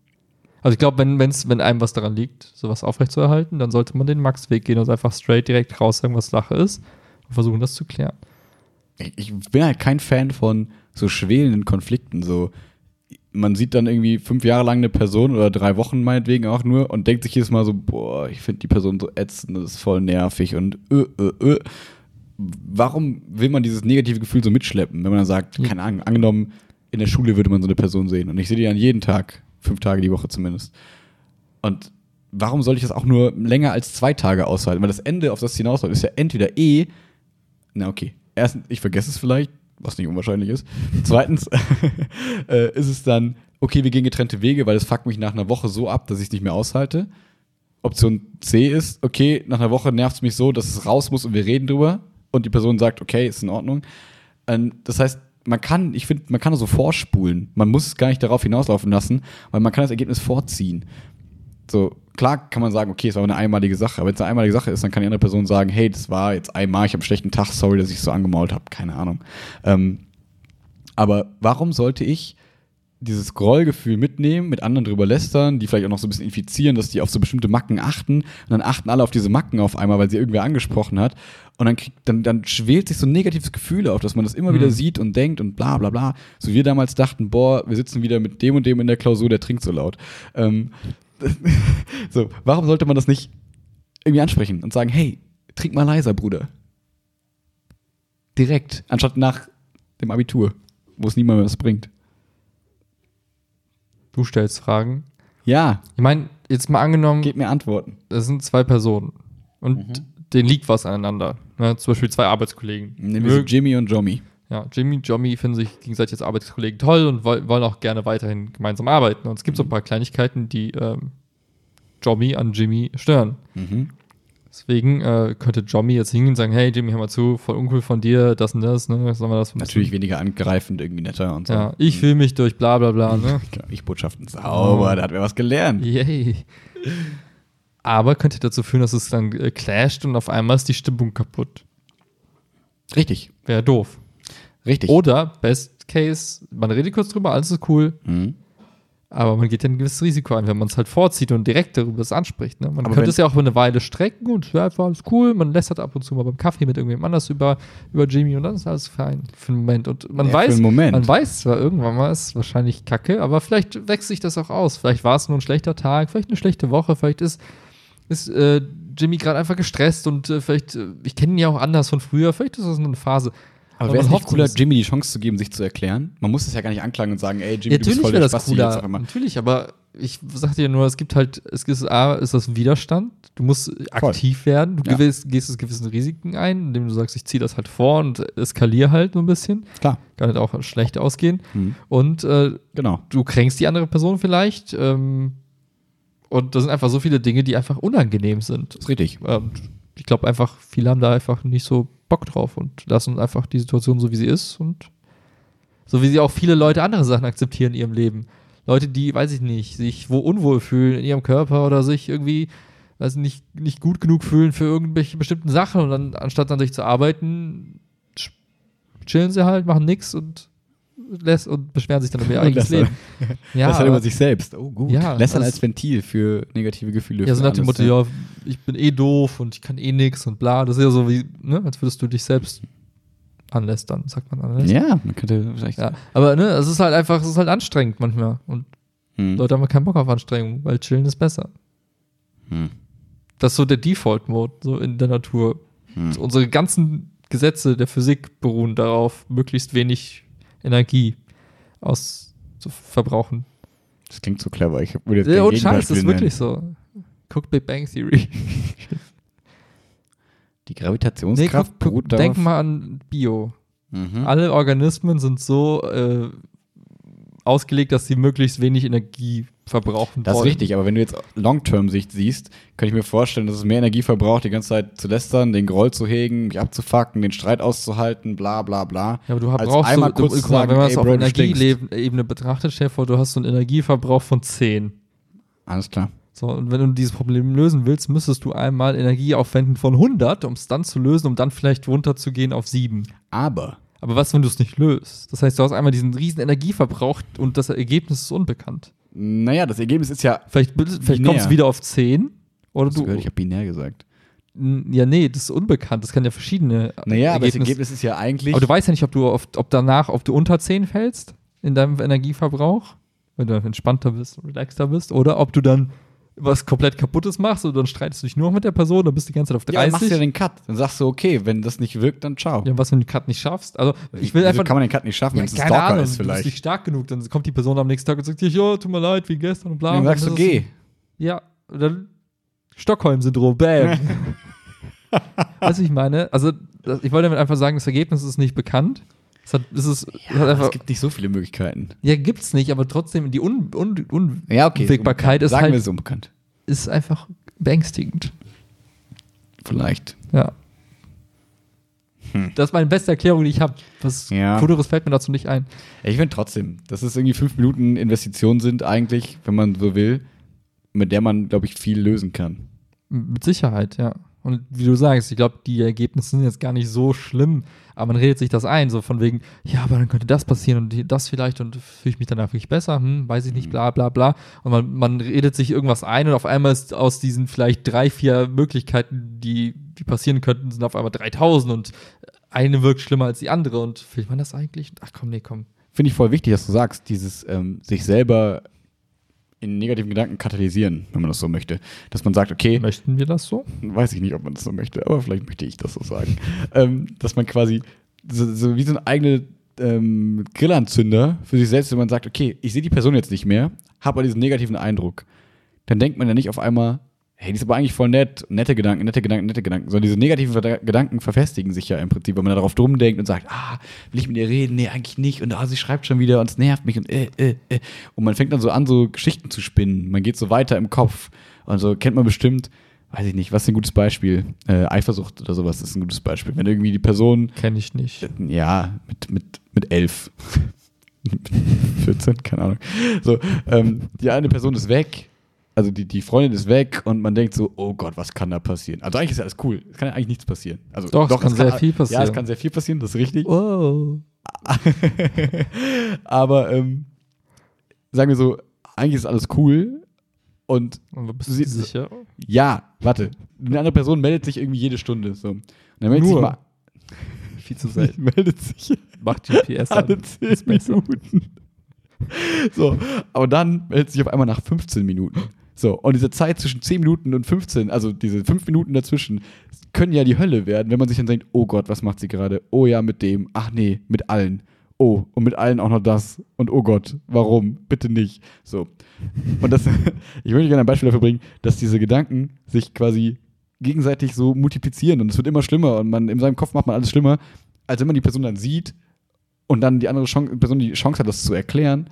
Also ich glaube, wenn, wenn's, wenn einem was daran liegt, sowas aufrechtzuerhalten, dann sollte man den Max-Weg gehen und einfach straight direkt raus sagen, was Sache ist und versuchen, das zu klären. ich bin halt kein Fan von so schwelenden Konflikten. So, man sieht dann irgendwie fünf Jahre lang eine Person oder drei Wochen meinetwegen auch nur und denkt sich jedes Mal so, boah, ich finde die Person so ätzend, das ist voll nervig und äh, äh, äh. Warum will man dieses negative Gefühl so mitschleppen, wenn man dann sagt, Ja. keine Ahnung, angenommen, in der Schule würde man so eine Person sehen und ich sehe die dann jeden Tag, fünf Tage die Woche zumindest. Und warum soll ich das auch nur länger als zwei Tage aushalten? Weil das Ende, auf das es hinausläuft, ist ja entweder eh, na okay, erstens, ich vergesse es vielleicht, was nicht unwahrscheinlich ist. Zweitens (laughs) äh, ist es dann, okay, wir gehen getrennte Wege, weil es fuckt mich nach einer Woche so ab, dass ich es nicht mehr aushalte. Option C ist, okay, nach einer Woche nervt es mich so, dass es raus muss und wir reden drüber. Und die Person sagt, okay, ist in Ordnung. Ähm, das heißt, man kann, ich finde, man kann so vorspulen. Man muss es gar nicht darauf hinauslaufen lassen, weil man kann das Ergebnis vorziehen. So, klar kann man sagen, okay, es war eine einmalige Sache, aber wenn es eine einmalige Sache ist, dann kann die andere Person sagen, hey, das war jetzt einmal, ich habe einen schlechten Tag, sorry, dass ich so angemault habe, keine Ahnung. Ähm, aber warum sollte ich dieses Grollgefühl mitnehmen, mit anderen drüber lästern, die vielleicht auch noch so ein bisschen infizieren, dass die auf so bestimmte Macken achten und dann achten alle auf diese Macken auf einmal, weil sie irgendwer angesprochen hat und dann kriegt, dann, dann schwelt sich so ein negatives Gefühl auf, dass man das immer Mhm. wieder sieht und denkt und bla bla bla. So wir damals dachten, boah, wir sitzen wieder mit dem und dem in der Klausur, der trinkt so laut. Ähm, (laughs) so, warum sollte man das nicht irgendwie ansprechen und sagen, hey, trink mal leiser, Bruder. Direkt, anstatt nach dem Abitur, wo es niemand mehr was bringt. Du stellst Fragen. Ja, Ich meine, jetzt mal angenommen, gebt mir Antworten. das sind zwei Personen und Mhm. denen liegt was aneinander. Ne? Zum Beispiel zwei Arbeitskollegen. Nehmen wir Jimmy und Jommy. Ja, Jimmy und Jommy finden sich gegenseitig als Arbeitskollegen toll und woll- wollen auch gerne weiterhin gemeinsam arbeiten. Und es gibt so ein paar Kleinigkeiten, die ähm, Jommy an Jimmy stören. Mhm. Deswegen äh, könnte Jommy jetzt hingehen und sagen, hey Jimmy, hör mal zu, voll uncool von dir, das und das, ne? Sollen wir das Natürlich weniger angreifend, irgendwie netter und so. Ja, ich fühle mich durch bla bla bla, ne? (laughs) Ich Botschaften sauber, Oh. da hat wer was gelernt. Yay. Aber könnte dazu führen, dass es dann äh, clasht und auf einmal ist die Stimmung kaputt. Richtig, Wäre doof. Richtig. Oder, best case, man redet kurz drüber, alles ist cool, Mhm. aber man geht ja ein gewisses Risiko ein, wenn man es halt vorzieht und direkt darüber es anspricht. Ne? Man Aber könnte es ja auch über eine Weile strecken und ja, war alles cool, man lästert ab und zu mal beim Kaffee mit irgendjemand anders über, über Jimmy und dann ist alles fein für einen Moment. Und man Ja, weiß, man weiß zwar irgendwann mal, ist wahrscheinlich kacke, aber vielleicht wächst sich das auch aus. Vielleicht war es nur ein schlechter Tag, vielleicht eine schlechte Woche, vielleicht ist ist äh, Jimmy gerade einfach gestresst und äh, vielleicht, äh, ich kenne ihn ja auch anders von früher, vielleicht ist das nur eine Phase. Aber Und wäre es man nicht cooler, Jimmy die Chance zu geben, sich zu erklären? Man muss es ja gar nicht anklagen und sagen, ey, Jimmy, du bist Natürlich voll der das Spasti, jetzt auch cooler. immer. Natürlich, aber ich sag dir nur, es gibt halt, es ist A, ist das ein Widerstand. Du musst aktiv werden. Du Ja. gehst, gehst es gewissen Risiken ein, indem du sagst, ich ziehe das halt vor und eskaliere halt so ein bisschen. Klar. Kann halt auch schlecht ausgehen. Mhm. Und äh, Genau. du kränkst die andere Person vielleicht. Ähm, und das sind einfach so viele Dinge, die einfach unangenehm sind. ist richtig. Ähm, ich glaube einfach, viele haben da einfach nicht so Bock drauf und lassen einfach die Situation so, wie sie ist und so wie sie auch viele Leute andere Sachen akzeptieren in ihrem Leben. Leute, die, weiß ich nicht, sich wo unwohl fühlen in ihrem Körper oder sich irgendwie, weiß ich nicht, nicht gut genug fühlen für irgendwelche bestimmten Sachen und dann, anstatt an sich zu arbeiten, chillen sie halt, machen nichts und lässt und beschweren sich dann über ihr (laughs) eigenes. Leben. (laughs) Ja, Lästern über aber- sich selbst. Oh, gut. Ja, Lästern das- als Ventil für negative Gefühle. Ja, so nach dem Motto, anderes, ja, ich bin eh doof und ich kann eh nix und bla. Das ist ja so wie, ne, als würdest du dich selbst anlästern, sagt man anlästern. Ja, man könnte vielleicht. Ja, aber ne, es ist halt einfach, es ist halt anstrengend manchmal. Und Hm. Leute haben keinen Bock auf Anstrengung, weil chillen ist besser. Hm. Das ist so der Default-Mode, so in der Natur. Hm. Unsere ganzen Gesetze der Physik beruhen darauf, möglichst wenig Energie aus zu verbrauchen. Das klingt so clever. Ich würde jetzt Ja, und Scheiß, das ist wirklich so. Guck Big Bang Theory. (laughs) Die Nee, Gravitationskraft guck, guck, denk mal an Bio. Mhm. Alle Organismen sind so äh, ausgelegt, dass sie möglichst wenig Energie verbrauchen Das ist wollen. richtig, aber wenn du jetzt Long-Term-Sicht siehst, kann ich mir vorstellen, dass es mehr Energie verbraucht, die ganze Zeit zu lästern, den Groll zu hegen, mich abzufacken, den Streit auszuhalten, bla bla bla. Ja, aber du Als brauchst einmal so, du, kurz zu mal, sagen, wenn man es auf du. Energieebene betrachtet, stell dir vor, du hast so einen Energieverbrauch von 10. Alles klar. So, und wenn du dieses Problem lösen willst, müsstest du einmal Energie aufwenden von 100, um es dann zu lösen, um dann vielleicht runterzugehen auf 7. Aber Aber was, wenn du es nicht löst? Das heißt, du hast einmal diesen riesen Energieverbrauch und das Ergebnis ist unbekannt. Naja, das Ergebnis ist ja. Vielleicht, vielleicht kommst du wieder auf 10. Oder du gehört, ich habe binär gesagt. Ja, nee, das ist unbekannt. Das kann ja verschiedene Naja, aber das Ergebnis- Ergebnis ist ja eigentlich. Aber du weißt ja nicht, ob du auf, ob danach, ob du unter 10 fällst in deinem Energieverbrauch, wenn du entspannter bist, relaxter bist, oder ob du dann was komplett kaputtes machst und dann streitest du dich nur noch mit der Person, dann bist du die ganze Zeit auf ja, dann 30. machst du ja den Cut. Dann sagst du, okay, wenn das nicht wirkt, dann ciao. Ja, was, wenn du den Cut nicht schaffst? Also, ich will Wieso einfach. kann man den Cut nicht schaffen, ja, wenn es ein Stalker Ahnung, ist du bist vielleicht? nicht stark genug, dann kommt die Person am nächsten Tag und sagt dir, ja, tut mir leid, wie gestern und bla. dann sagst du, geh. Ja, dann Stockholm-Syndrom, bam. (laughs) weißt du, ich meine? Also, ich wollte damit einfach sagen, das Ergebnis ist nicht bekannt. Es hat, es ist, es hat Aber einfach, es gibt nicht so viele Möglichkeiten. ja, gibt's nicht, aber trotzdem, die Un, Un, Un Ja, okay. Unwägbarkeit ist halt- es unbekannt. ist einfach beängstigend. Vielleicht. Ja. Hm. Das ist meine beste Erklärung, die ich habe. Was Ja. Cooleres fällt mir dazu nicht ein. Ich finde trotzdem, dass es irgendwie fünf Minuten Investition sind, eigentlich, wenn man so will, mit der man, glaube ich, viel lösen kann. Mit Sicherheit, ja. Und wie du sagst, ich glaube, die Ergebnisse sind jetzt gar nicht so schlimm, aber man redet sich das ein, so von wegen, ja, aber dann könnte das passieren und das vielleicht und fühle ich mich danach wirklich besser, hm, weiß ich nicht, bla bla bla. Und man, man redet sich irgendwas ein und auf einmal ist aus diesen vielleicht drei, vier Möglichkeiten, die, die passieren könnten, sind auf einmal 3000 und eine wirkt schlimmer als die andere und will man das eigentlich? Ach komm, nee, komm. Finde ich voll wichtig, dass du sagst, dieses ähm, sich selber in negativen Gedanken katalysieren, wenn man das so möchte. Dass man sagt, okay, Möchten wir das so? weiß ich nicht, ob man das so möchte, aber vielleicht möchte ich das so sagen. ähm, dass man quasi so, so wie so ein eigener ähm, Grillanzünder für sich selbst, wenn man sagt, okay, ich sehe die Person jetzt nicht mehr, habe aber diesen negativen Eindruck, dann denkt man ja nicht auf einmal, hey, die ist aber eigentlich voll nett, nette Gedanken, nette Gedanken, nette Gedanken, sondern diese negativen Gedanken verfestigen sich ja im Prinzip, wenn man darauf drum denkt und sagt, ah, will ich mit ihr reden? Nee, eigentlich nicht. Und ah, sie schreibt schon wieder und es nervt mich und äh, äh, äh. Und man fängt dann so an, so Geschichten zu spinnen. Man geht so weiter im Kopf. Und so kennt man bestimmt, weiß ich nicht, was ist ein gutes Beispiel? Äh, Eifersucht oder sowas ist ein gutes Beispiel. Wenn irgendwie die Person, Kenne ich nicht. ja, mit, mit, mit elf, (laughs) mit 14, keine Ahnung. So, ähm, die eine Person ist weg, also die, die Freundin ist weg und man denkt so, oh Gott, was kann da passieren? Also eigentlich ist ja alles cool. Es kann ja eigentlich nichts passieren. Also, Doch, es kann sehr viel Ja, passieren. es kann sehr viel passieren, das ist richtig. Oh. (laughs) Aber ähm, sagen wir so, eigentlich ist alles cool. Und Aber bist du sicher? ja, warte, eine andere Person meldet sich irgendwie jede Stunde. So. Und dann meldet Nur. sich mal. (laughs) Viel zu selten. (laughs) meldet sich Macht GPS an. alle 10 Ist besser. Minuten. So, aber dann meldet sich auf einmal nach 15 Minuten. So, und diese Zeit zwischen 10 Minuten und 15, also diese 5 Minuten dazwischen, können ja die Hölle werden, wenn man sich dann denkt, oh Gott, was macht sie gerade? Oh ja, mit dem. Ach nee, mit allen. Oh, und mit allen auch noch das. Und oh Gott, warum? Bitte nicht. So. Und das, (laughs) ich möchte gerne ein Beispiel dafür bringen, dass diese Gedanken sich quasi gegenseitig so multiplizieren und es wird immer schlimmer und man in seinem Kopf macht man alles schlimmer, als wenn man die Person dann sieht und dann die andere Chance, Person die Chance hat, das zu erklären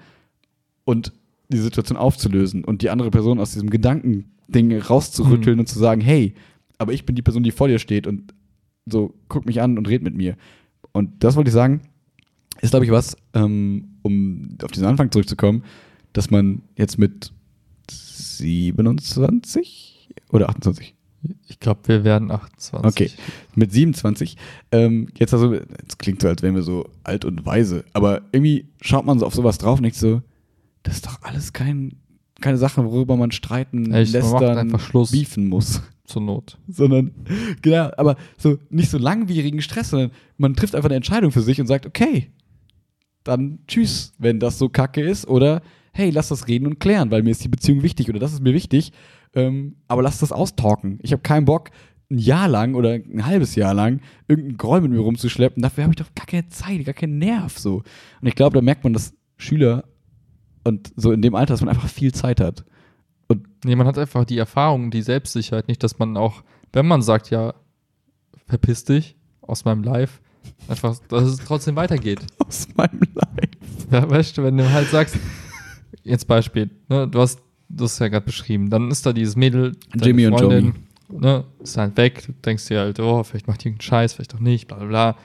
und die Situation aufzulösen und die andere Person aus diesem Gedankending rauszurütteln Mhm. und zu sagen, hey, aber ich bin die Person, die vor dir steht und so, guck mich an und red mit mir. Und das wollte ich sagen, ist, glaube ich, was, ähm, um auf diesen Anfang zurückzukommen, dass man jetzt mit 27 oder 28? Ich glaube, wir werden 28. Okay. Mit 27. Ähm, jetzt also, es klingt so, als wären wir so alt und weise, aber irgendwie schaut man so auf sowas drauf und denkt so, das ist doch alles kein, keine Sache, worüber man streiten, Echt, man lästern, Schluss. beefen muss. Zur Not. Sondern, genau, aber so nicht so langwierigen Stress, sondern man trifft einfach eine Entscheidung für sich und sagt, okay, dann tschüss, wenn das so kacke ist, oder hey, lass das reden und klären, weil mir ist die Beziehung wichtig oder das ist mir wichtig, ähm, aber lass das austalken. Ich habe keinen Bock, ein Jahr lang oder ein halbes Jahr lang irgendeinen Groll mit mir rumzuschleppen. Dafür habe ich doch gar keine Zeit, gar keinen Nerv so. Und ich glaube, da merkt man, dass Schüler und so in dem Alter, dass man einfach viel Zeit hat. Nee, man hat einfach die Erfahrung, die Selbstsicherheit nicht, dass man auch, wenn man sagt, ja, verpiss dich aus meinem Live, einfach, dass es trotzdem weitergeht. (laughs) Aus meinem Life. Ja, weißt du, wenn du halt sagst, jetzt Beispiel, ne, du hast das ja gerade beschrieben, dann ist da dieses Mädel, Jimmy und Freundin, ne, ist halt weg, du denkst dir halt, oh, vielleicht macht die irgendeinen Scheiß, vielleicht auch nicht, bla bla bla.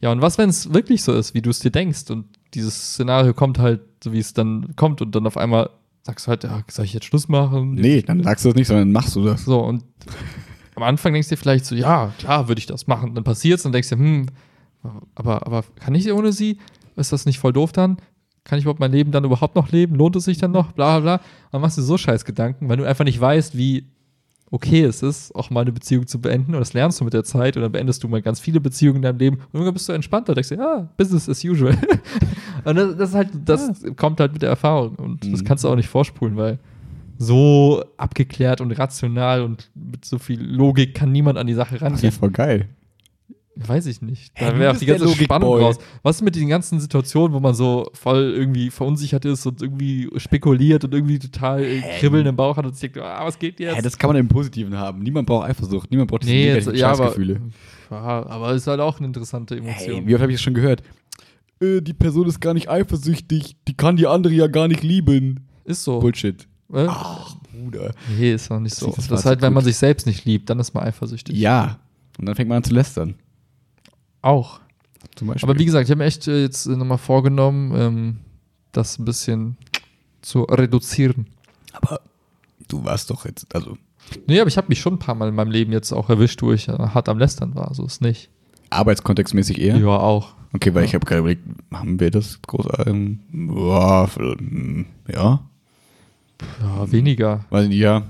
Ja, und was, wenn es wirklich so ist, wie du es dir denkst und dieses Szenario kommt halt, so wie es dann kommt und dann auf einmal sagst du halt, ja, soll ich jetzt Schluss machen? Nee, dann sagst du das nicht, sondern machst du das. So, und am Anfang denkst du dir vielleicht so, ja, klar, würde ich das machen. Dann passiert's und denkst dir, hm, aber, aber kann ich ohne sie? Ist das nicht voll doof dann? Kann ich überhaupt mein Leben dann überhaupt noch leben? Lohnt es sich dann noch? Bla bla bla. Dann machst du so scheiß Gedanken, weil du einfach nicht weißt, wie okay es ist, auch mal eine Beziehung zu beenden. Und das lernst du mit der Zeit und dann beendest du mal ganz viele Beziehungen in deinem Leben und irgendwann bist du entspannter. Denkst dir, ja, Business as usual. (laughs) und das, das ist halt, das kommt halt mit der Erfahrung. Und das Mhm. kannst du auch nicht vorspulen, weil so abgeklärt und rational und mit so viel Logik kann niemand an die Sache Das wäre rangehen. voll geil. Weiß ich nicht. Da wäre auch die ganze Spannung Logikboy. raus. Was ist mit den ganzen Situationen, wo man so voll irgendwie verunsichert ist und irgendwie spekuliert und irgendwie total äh, Kribbeln im Bauch hat und sich denkt, ah, was geht jetzt? Ja, das kann man im Positiven haben. Niemand braucht Eifersucht, niemand braucht diese nee, jetzt, ja, aber, ja, aber ist halt auch eine interessante Emotion. Hey, wie oft habe ich das schon gehört? Äh, die Person ist gar nicht eifersüchtig, die kann die andere ja gar nicht lieben. ist so. Bullshit. Äh? Ach, Bruder. Nee, ist noch nicht so. Das Das, ist das halt, wenn gut. man sich selbst nicht liebt, dann ist man eifersüchtig. Ja. Und dann fängt man an zu lästern. Auch. Zum Beispiel. Aber wie gesagt, ich habe mir echt äh, jetzt äh, nochmal vorgenommen, ähm, das ein bisschen zu reduzieren. Aber du warst doch jetzt, also Nee, aber ich habe mich schon ein paar Mal in meinem Leben jetzt auch erwischt, wo ich äh, hart am Lästern war. So ist nicht. arbeitskontextmäßig eher. Ja, auch. Okay, weil ich habe gerade überlegt, haben wir das groß, ähm, hm, ja, Ja, weniger. nicht, ja,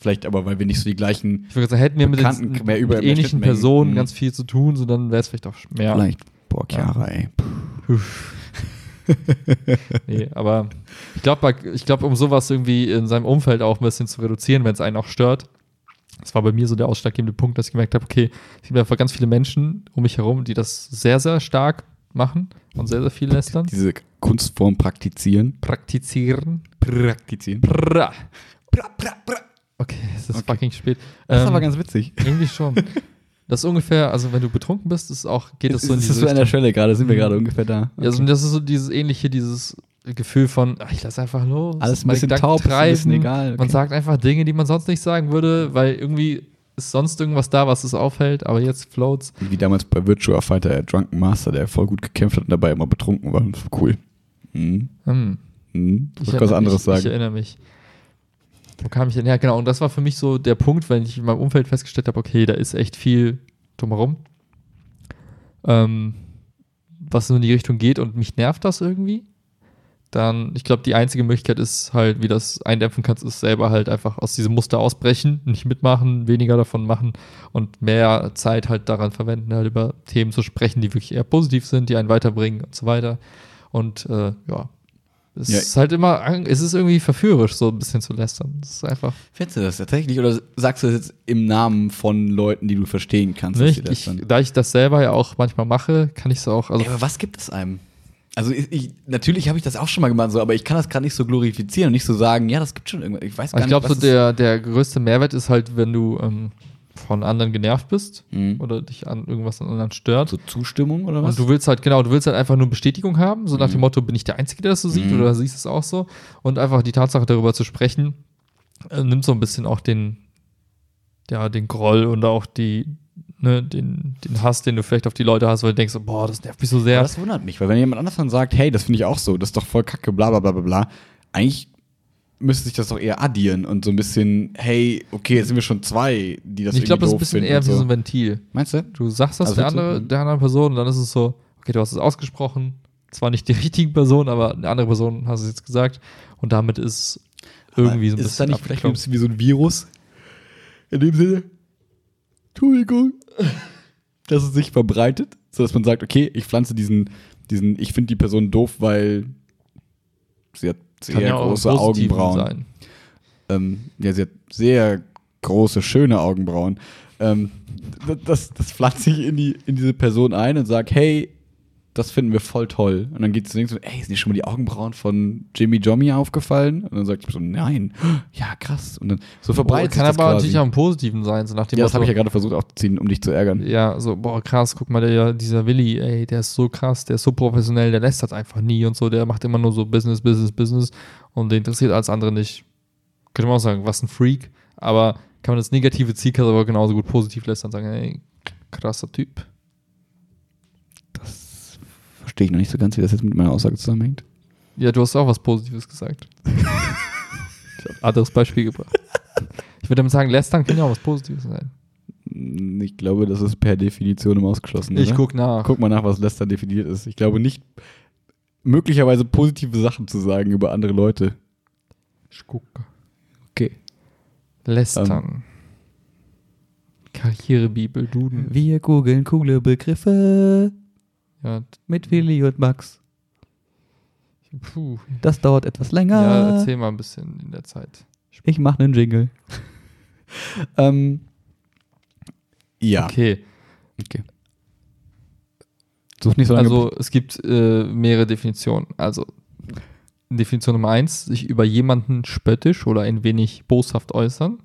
vielleicht aber, weil wir nicht so die gleichen, Ich würde sagen, hätten wir mit, Bekannten den, mehr über- mit ähnlichen. Personen Mhm. ganz viel zu tun, so dann wäre es vielleicht auch mehr. vielleicht, boah, Chiara, ey. (laughs) Nee, aber ich glaube, ich glaub, um sowas irgendwie in seinem Umfeld auch ein bisschen zu reduzieren, wenn es einen auch stört. Das war bei mir so der ausschlaggebende Punkt, dass ich gemerkt habe, okay, es gibt einfach ganz viele Menschen um mich herum, die das sehr, sehr stark machen und sehr, sehr viel lästern. Diese Kunstform praktizieren. Praktizieren. Praktizieren. Pra. Okay, es ist Okay. fucking spät. Das ist Ähm, aber ganz witzig. Irgendwie schon. Das ist ungefähr, also wenn du betrunken bist, ist auch, geht das so in ist diese das so an der. Stelle gerade, sind wir Mhm. gerade ungefähr da. Ja, also das ist so dieses ähnliche, dieses Gefühl von, ach, ich lass einfach los. Alles ein bisschen taub, ist ein bisschen treiben. egal. Man sagt einfach Dinge, die man sonst nicht sagen würde, weil irgendwie ist sonst irgendwas da, was es aufhält, aber jetzt floats. Wie damals bei Virtua Fighter, der Drunken Master, der voll gut gekämpft hat und dabei immer betrunken war. Das war cool. Mhm. Hm. Du Ich wolltest was anderes mich, Ich sagen. erinnere mich. Wo kam ich denn her? Genau, und das war für mich so der Punkt, wenn ich in meinem Umfeld festgestellt habe, okay, da ist echt viel drumherum, ähm, was so in die Richtung geht und mich nervt das irgendwie. Dann, ich glaube, die einzige Möglichkeit ist halt, wie das eindämpfen kannst, ist selber halt einfach aus diesem Muster ausbrechen, nicht mitmachen, weniger davon machen und mehr Zeit halt daran verwenden, halt über Themen zu sprechen, die wirklich eher positiv sind, die einen weiterbringen und so weiter. Und äh, ja, es Ja. ist halt immer, es ist irgendwie verführerisch, so ein bisschen zu lästern. Es ist einfach Findest du das tatsächlich oder sagst du das jetzt im Namen von Leuten, die du verstehen kannst? dass nicht. das Ich, da ich das selber ja auch manchmal mache, kann ich es auch. Also Ey, aber was gibt es einem? Also ich, ich, natürlich habe ich das auch schon mal gemacht, so, aber ich kann das gerade nicht so glorifizieren und nicht so sagen, ja, das gibt schon irgendwas. Ich weiß gar ich glaube, so nicht, der, der größte Mehrwert ist halt, wenn du ähm, von anderen genervt bist Mhm. oder dich an irgendwas an anderen stört. so Zustimmung oder was? Und du willst halt, genau, du willst halt einfach nur Bestätigung haben, so nach Mhm. dem Motto, bin ich der Einzige, der das so sieht Mhm. oder siehst es auch so? Und einfach die Tatsache darüber zu sprechen, äh, nimmt so ein bisschen auch den, ja, den Groll und auch die, ne, den, den Hass, den du vielleicht auf die Leute hast, weil du denkst, boah, das nervt mich so sehr. Das wundert mich, weil wenn jemand anders dann sagt, hey, das finde ich auch so, das ist doch voll kacke, bla bla bla bla bla, eigentlich müsste sich das doch eher addieren und so ein bisschen, hey, okay, jetzt sind wir schon zwei, die das ich glaube, das ist ein bisschen eher und wie so so. ein Ventil. Meinst du? Du sagst das Also der, andere, mhm. der anderen Person und dann ist es so, okay, du hast es ausgesprochen, zwar nicht die (laughs) richtige Person, aber eine andere Person hast es jetzt gesagt und damit ist irgendwie so ein ist es da bisschen nicht vielleicht ein bisschen wie so ein Virus? In dem Sinne, Entschuldigung, (laughs) dass es sich verbreitet, sodass man sagt, okay, ich pflanze diesen, diesen ich finde die Person doof, weil sie hat sehr ja große Augenbrauen. Ähm, ja, sie hat sehr große, schöne Augenbrauen. Ähm, das, das pflanze ich in, die, in diese Person ein und sage, hey, das finden wir voll toll. Und dann geht es so, ey, sind dir schon mal die Augenbrauen von Jimmy Jommy aufgefallen? Und dann sagt die so, nein, (gasps) ja, krass. Und dann so verbreitet Kann sich das aber quasi. natürlich auch im Positiven sein, so nach dem Ja, das habe ich ja gerade versucht aufzuziehen, um dich zu ärgern. ja, so, boah, krass, guck mal, der, dieser Willi, ey, der ist so krass, der ist so professionell, der lässt das einfach nie und so, der macht immer nur so Business, Business, Business und der interessiert alles andere nicht. Könnte man auch sagen, was ein Freak, aber kann man das negative ziehen, kann aber genauso gut positiv lästern und sagen, ey, krasser Typ. Verstehe ich noch nicht so ganz, wie das jetzt mit meiner Aussage zusammenhängt. Ja, du hast auch was Positives gesagt. ich habe ein anderes Beispiel gebracht. Ich würde damit sagen, lästern kann ja auch was Positives sein. Ich glaube, das ist per Definition im Ausgeschlossen. oder? guck nach. Guck mal nach, was Lästern definiert ist. Ich glaube nicht, möglicherweise positive Sachen zu sagen über andere Leute. Ich gucke. Okay. Lästern. Karrierebibel, Duden. Wir googeln coole Begriffe Ja, mit Willi und Max. puh. Das dauert etwas länger. ja, erzähl mal ein bisschen in der Zeit. ich mache einen Jingle. (laughs) ähm, ja. Okay, okay. Such nicht so lange. also es gibt äh, mehrere Definitionen. Also Definition Nummer eins, sich über jemanden spöttisch oder ein wenig boshaft äußern.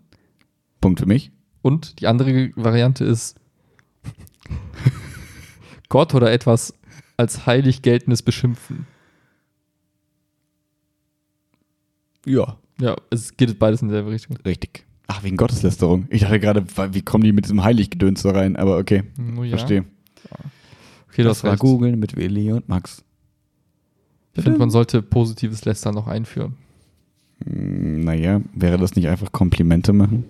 Punkt für mich. Und die andere Variante ist (laughs) Gott oder etwas als heilig geltendes beschimpfen. Ja. Ja, es geht beides in dieselbe Richtung. Richtig. Ach, wegen Gotteslästerung. Ich dachte gerade, wie kommen die mit diesem Heiliggedöns da rein? Aber okay, Oh ja. verstehe. Okay, du hast war googeln mit Willi und Max. Ich finde, man sollte positives Lästern noch einführen. Hm, Naja, wäre das nicht einfach Komplimente machen?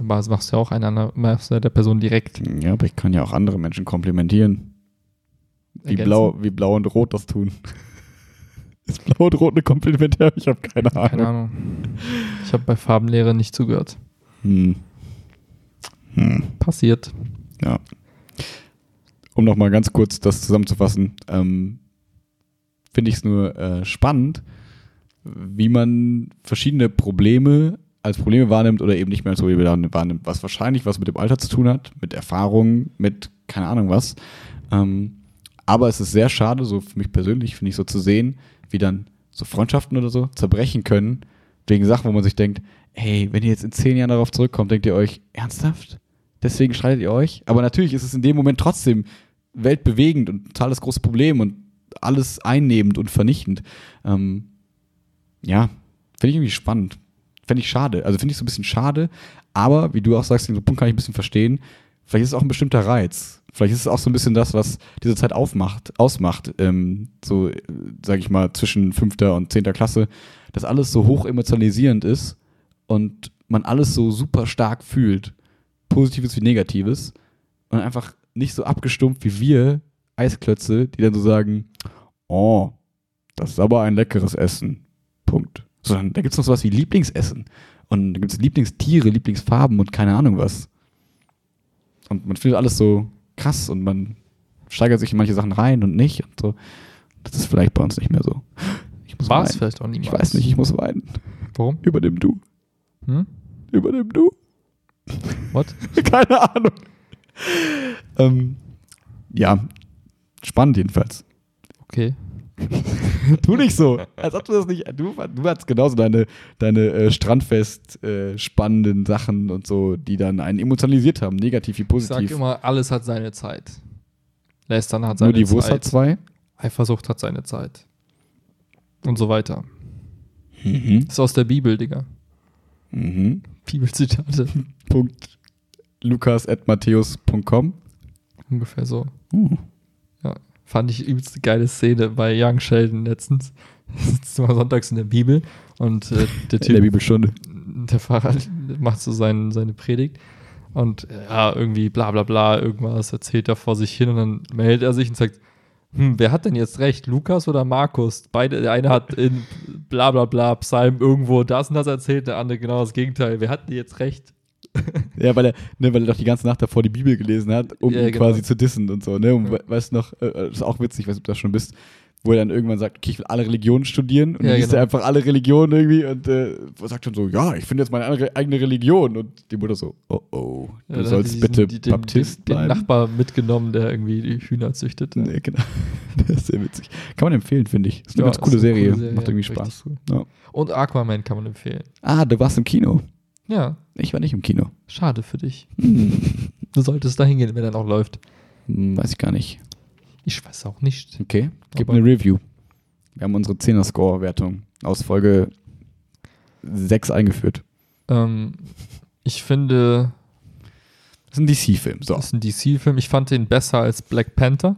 Aber das machst du ja auch einer machst du ja der Person direkt. Ja, aber ich kann ja auch andere Menschen komplimentieren. Wie ergänzen. blau, wie blau und rot das tun. (laughs) Ist blau und rot eine Komplimente? (laughs) Ich habe keine Ahnung. Keine Ahnung. Ich habe bei Farbenlehre nicht zugehört. Hm. Hm. Passiert. Ja. Um nochmal ganz kurz das zusammenzufassen, ähm, finde ich es nur äh, spannend, wie man verschiedene Probleme als Probleme wahrnimmt oder eben nicht mehr als Probleme wahrnimmt, was wahrscheinlich was mit dem Alter zu tun hat, mit Erfahrung, mit keine Ahnung was. Ähm, aber es ist sehr schade, so für mich persönlich, finde ich, so zu sehen, wie dann so Freundschaften oder so zerbrechen können, wegen Sachen, wo man sich denkt, hey, wenn ihr jetzt in zehn Jahren darauf zurückkommt, denkt ihr euch, ernsthaft? Deswegen streitet ihr euch? Aber natürlich ist es in dem Moment trotzdem weltbewegend und total das große Problem und alles einnehmend und vernichtend. Ähm, ja, finde ich irgendwie spannend. Fände ich schade. Also finde ich so ein bisschen schade, aber wie du auch sagst, den Punkt kann ich ein bisschen verstehen. Vielleicht ist es auch ein bestimmter Reiz. Vielleicht ist es auch so ein bisschen das, was diese Zeit aufmacht, ausmacht. Ähm, so, äh, sage ich mal, zwischen fünfter und zehnter Klasse, dass alles so hoch emotionalisierend ist und man alles so super stark fühlt. Positives wie Negatives. Und einfach nicht so abgestumpft wie wir Eisklötze, die dann so sagen, oh, das ist aber ein leckeres Essen. Punkt. Sondern da gibt es noch sowas wie Lieblingsessen. Und da gibt es Lieblingstiere, Lieblingsfarben und keine Ahnung was. Und man findet alles so krass und man steigert sich in manche Sachen rein und nicht und so. Das ist vielleicht bei uns nicht mehr so. Ich muss War es vielleicht auch niemals. Ich weiß nicht, ich muss weinen. Warum? Übernimm du. Hm? Übernimm du. What? (laughs) Keine Ahnung. ähm, ja, spannend jedenfalls. Okay. (laughs) Tu nicht so, als ob du das nicht. Du, du hattest genauso deine, deine äh, Strandfest äh, spannenden Sachen und so, die dann einen emotionalisiert haben, negativ wie Ich positiv. sag immer, alles hat seine Zeit. Lästern hat seine Nur die Zeit. Wurst hat zwei. Eifersucht hat seine Zeit. Und so weiter. Mhm. Ist aus der Bibel, Digga. Mhm. Bibelzitate. (laughs) Punkt lukas.matthäus.com. Ungefähr so. Uh. Fand ich übelst eine geile Szene bei Young Sheldon letztens. (laughs) Sitzt mal sonntags in der Bibel und äh, der (laughs) In der Typ, Bibelstunde. der Pfarrer (laughs) macht so sein, seine Predigt und äh, ja, irgendwie bla bla bla, irgendwas erzählt er vor sich hin und dann meldet er sich und sagt, hm, wer hat denn jetzt recht, Lukas oder Markus? Beide, der eine hat in bla bla bla Psalm irgendwo das und das erzählt, der andere genau das Gegenteil. Wer hat denn jetzt recht? (laughs) Ja, weil er, ne, weil er doch die ganze Nacht davor die Bibel gelesen hat, um Ja, ihn genau. quasi zu dissen und so, ne? Und Ja. we- weißt du noch, äh, äh, das ist auch witzig, ich weiß nicht, ob du das schon bist, wo er dann irgendwann sagt, okay, ich will alle Religionen studieren und Ja, dann liest genau. er einfach alle Religionen irgendwie und äh, sagt dann so, ja, ich finde jetzt meine eigene Religion und die Mutter so, oh oh, du Ja, sollst bitte die- den, Baptist den, den. Nachbar mitgenommen, der irgendwie die Hühner züchtet. Nee, genau. (laughs) Das ist sehr witzig. Kann man empfehlen, finde ich. Ist eine Ja, ganz coole ist eine Serie. coole Serie, Macht irgendwie Spaß. Ja. Und Aquaman kann man empfehlen. Ah, du warst im Kino. Ja, Ich war nicht im Kino. schade für dich. (laughs) Hm. Du solltest da hingehen, wenn er noch läuft. Hm, Weiß ich gar nicht. Ich weiß auch nicht. Okay, gib Aber- eine Review. Wir haben unsere 10er-Score-Wertung aus Folge 6 eingeführt. Ähm, ich finde, Das ist ein DC-Film. So. das ist ein DC-Film. Ich fand den besser als Black Panther.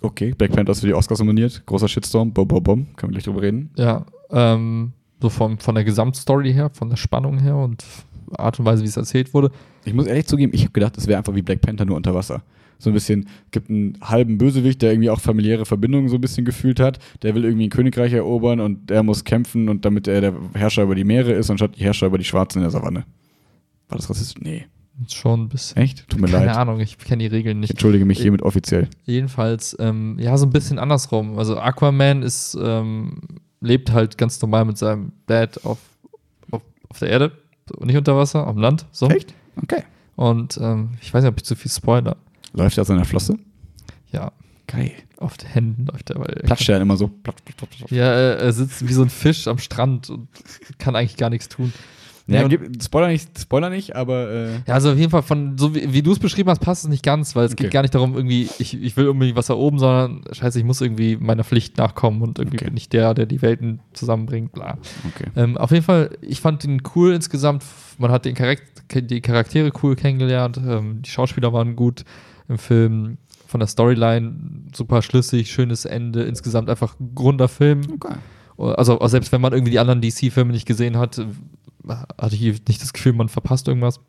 Okay, Black Panther ist für die Oscars nominiert. Großer Shitstorm. Bom, bom, bom. Können wir gleich drüber reden. Ja, ähm, so vom, von der Gesamtstory her, von der Spannung her und Art und Weise, wie es erzählt wurde. Ich muss ehrlich zugeben, ich habe gedacht, es wäre einfach wie Black Panther nur unter Wasser. So ein bisschen, gibt einen halben Bösewicht, der irgendwie auch familiäre Verbindungen so ein bisschen gefühlt hat. Der will irgendwie ein Königreich erobern und der muss kämpfen und damit er der Herrscher über die Meere ist, anstatt die Herrscher über die Schwarzen in der Savanne. War das rassistisch? Nee. Schon ein bisschen. Echt? Tut mir Keine leid. Ahnung, ich kenne die Regeln Ich nicht. entschuldige mich hiermit offiziell. Jedenfalls, ähm, ja, so ein bisschen andersrum. Also Aquaman ist, ähm, lebt halt ganz normal mit seinem Dad auf, auf, auf der Erde nicht unter Wasser, dem Land. So. Echt? Okay. Und ähm, ich weiß nicht, ob ich zu viel spoiler. Läuft er aus seiner Flosse? Ja, Geil. auf den Händen läuft er. Weil Platscht er immer so. Platsch, platsch, platsch, platsch. Ja, er sitzt wie so ein Fisch am Strand und kann eigentlich gar nichts tun. Ja, gib, Spoiler nicht, Spoiler nicht, aber äh, Ja, also auf jeden Fall von, so wie, wie du es beschrieben hast, passt es nicht ganz, weil es Okay. geht gar nicht darum, irgendwie, ich, ich will unbedingt was erobern, sondern scheiße, ich muss irgendwie meiner Pflicht nachkommen und irgendwie Okay. bin ich der, der die Welten zusammenbringt, bla. okay. Ähm, auf jeden Fall, ich fand ihn cool insgesamt. Man hat den Charakter, die Charaktere cool kennengelernt. Ähm, die Schauspieler waren gut im Film. Von der Storyline super schlüssig, schönes Ende. Insgesamt einfach ein runder Film. okay. Also auch selbst wenn man irgendwie die anderen DC-Filme nicht gesehen hat, hatte ich nicht das Gefühl, man verpasst irgendwas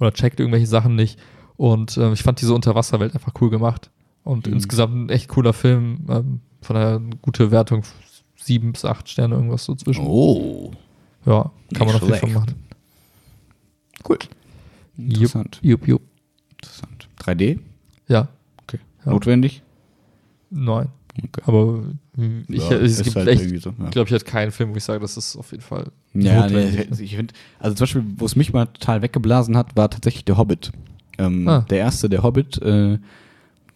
oder checkt irgendwelche Sachen nicht. Und ähm, ich fand diese Unterwasserwelt einfach cool gemacht. Und Mhm. insgesamt ein echt cooler Film. Ähm, von einer gute Wertung, sieben bis acht Sterne, irgendwas so zwischen. Oh. Ja, kann man auf jeden Fall machen. Cool. Interessant. Jupp, jupp. Interessant. 3D? Ja, Okay. Ja. Notwendig? nein. Okay. Aber äh, ich, Ja, es gibt halt echt, so, ja. glaube, ich hatte keinen Film, wo ich sage, das ist auf jeden Fall Ja, nee, ich finde, also zum Beispiel, wo es mich mal total weggeblasen hat, war tatsächlich der Hobbit. Ähm, Ah. Der erste, der Hobbit, äh,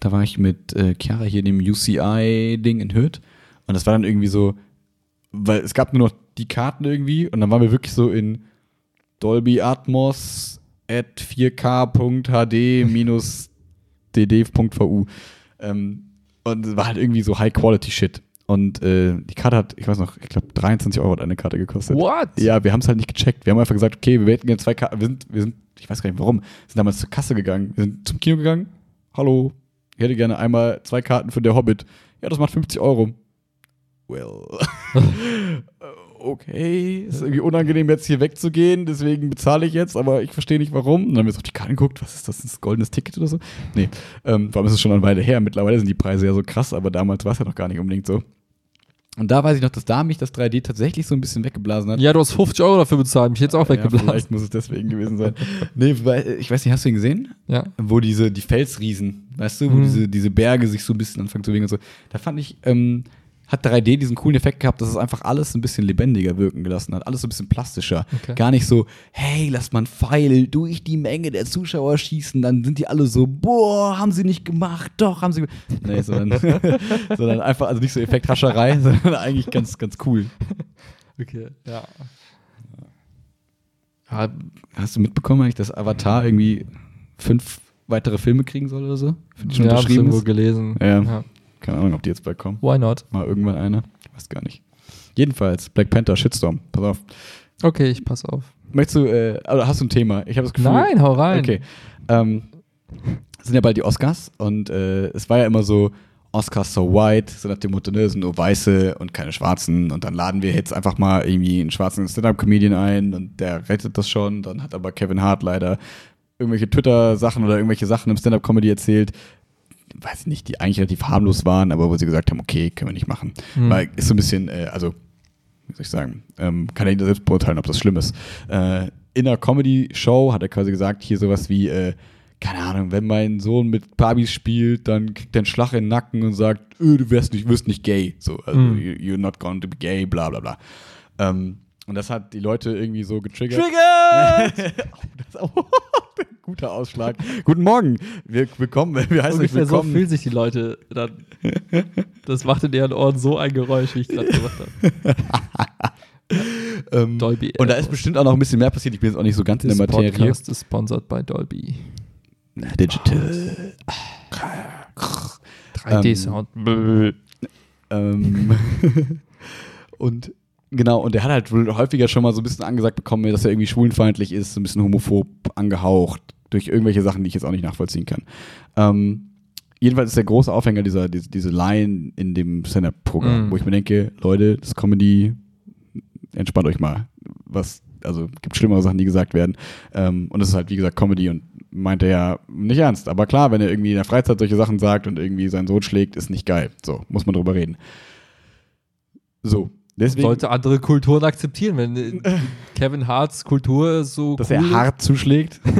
da war ich mit äh, Chiara hier in dem UCI-Ding in Hürth und das war dann irgendwie so, weil es gab nur noch die Karten irgendwie und dann waren wir wirklich so in Dolby Atmos at 4K.HD minus dd.vu ähm, und es war halt irgendwie so High-Quality-Shit und äh, die Karte hat, ich weiß noch, ich glaube 23 Euro hat eine Karte gekostet. What? Ja, wir haben es halt nicht gecheckt. Wir haben einfach gesagt, okay, wir hätten gerne zwei Karten. Wir sind, wir sind, ich weiß gar nicht warum, sind damals zur Kasse gegangen. Wir sind zum Kino gegangen. Hallo, ich hätte gerne einmal zwei Karten für der Hobbit. Ja, das macht 50 Euro. Well. (laughs) (laughs) okay, ist irgendwie unangenehm, jetzt hier wegzugehen, deswegen bezahle ich jetzt, aber ich verstehe nicht warum. Und dann haben wir so auf die Karten geguckt, was ist das, ein goldenes Ticket oder so? Nee, ähm, vor allem ist es schon eine Weile her. Mittlerweile sind die Preise ja so krass, aber damals war es ja noch gar nicht unbedingt so. Und da weiß ich noch, dass da mich das 3D tatsächlich so ein bisschen weggeblasen hat. Ja, du hast 50 Euro dafür bezahlt, mich jetzt auch Ja, weggeblasen. vielleicht muss es deswegen gewesen sein. (laughs) Nee, weil, ich weiß nicht, hast du ihn gesehen? Ja, Wo diese, die Felsriesen, weißt du, wo Mhm. diese, diese Berge sich so ein bisschen anfangen zu bewegen und so. Da fand ich, ähm, hat 3D diesen coolen Effekt gehabt, dass es einfach alles ein bisschen lebendiger wirken gelassen hat, alles so ein bisschen plastischer. Okay. Gar nicht so, hey, lass mal einen Pfeil durch die Menge der Zuschauer schießen, dann sind die alle so, boah, haben sie nicht gemacht, doch, haben sie. (laughs) Nee, sondern, (laughs) sondern einfach, also nicht so Effekthascherei, (laughs) sondern eigentlich ganz, ganz cool. Okay, ja. ja Hast du mitbekommen eigentlich, dass Avatar irgendwie fünf weitere Filme kriegen soll oder so? Für die schon ja, unterschrieben irgendwo ist? gelesen. Ja. Keine Ahnung, ob die jetzt bald kommen. Why not? Mal irgendwann einer. Ich weiß gar nicht. Jedenfalls, Black Panther, Shitstorm. Pass auf. Okay, ich pass auf. Möchtest du, äh, oder hast du ein Thema? Ich habe das Gefühl. Nein, hau rein. Okay. Ähm, es sind ja bald die Oscars und äh, es war ja immer so, Oscars so white, so nach dem Motto, ne, sind nur Weiße und keine Schwarzen und dann laden wir jetzt einfach mal irgendwie einen schwarzen Stand-Up-Comedian ein und der rettet das schon. Dann hat aber Kevin Hart leider irgendwelche Twitter-Sachen oder irgendwelche Sachen im Stand-Up-Comedy erzählt, weiß ich nicht, die eigentlich relativ harmlos waren, aber wo sie gesagt haben, okay, können wir nicht machen. Hm. Weil ist so ein bisschen, äh, also, wie soll ich sagen, ähm, kann ja jeder selbst beurteilen, ob das schlimm ist. Äh, in einer Comedy-Show hat er quasi gesagt, hier sowas wie, äh, keine Ahnung, wenn mein Sohn mit Barbies spielt, dann kriegt er einen Schlag in den Nacken und sagt, öh, du wirst nicht, wirst nicht gay. So, also, Mhm. you- you're not going to be gay, bla bla bla. Ähm, und das hat die Leute irgendwie so getriggert. Trigger! (laughs) oh, (laughs) guter Ausschlag. Guten Morgen. Wir willkommen. Wir heißen euch Ungefähr so willkommen. fühlen sich die Leute dann. Das macht in ihren Ohren so ein Geräusch, wie ich gerade gemacht habe. (laughs) ähm, Dolby und da ist bestimmt auch noch ein bisschen mehr passiert. Ich bin jetzt auch nicht so ganz in der Materie. Podcast ist sponsored by Dolby. Digital. 3D-Sound. Bäh. Ähm, und genau, und der hat halt wohl häufiger schon mal so ein bisschen angesagt bekommen, dass er irgendwie schwulenfeindlich ist, so ein bisschen homophob angehaucht, durch irgendwelche Sachen, die ich jetzt auch nicht nachvollziehen kann. Ähm, jedenfalls ist der große Aufhänger dieser, diese, diese Line in dem Stand-Up-Programm, Mm. wo ich mir denke, Leute, das ist Comedy, entspannt euch mal. Was, also gibt schlimmere Sachen, die gesagt werden. Ähm, und es ist halt, wie gesagt, Comedy und meint er ja nicht ernst. Aber klar, wenn er irgendwie in der Freizeit solche Sachen sagt und irgendwie seinen Sohn schlägt, ist nicht geil. So, muss man drüber reden. So, deswegen, Sollte andere Kulturen akzeptieren, wenn äh, (laughs) Kevin Harts Kultur so dass cool er hart zuschlägt. (laughs)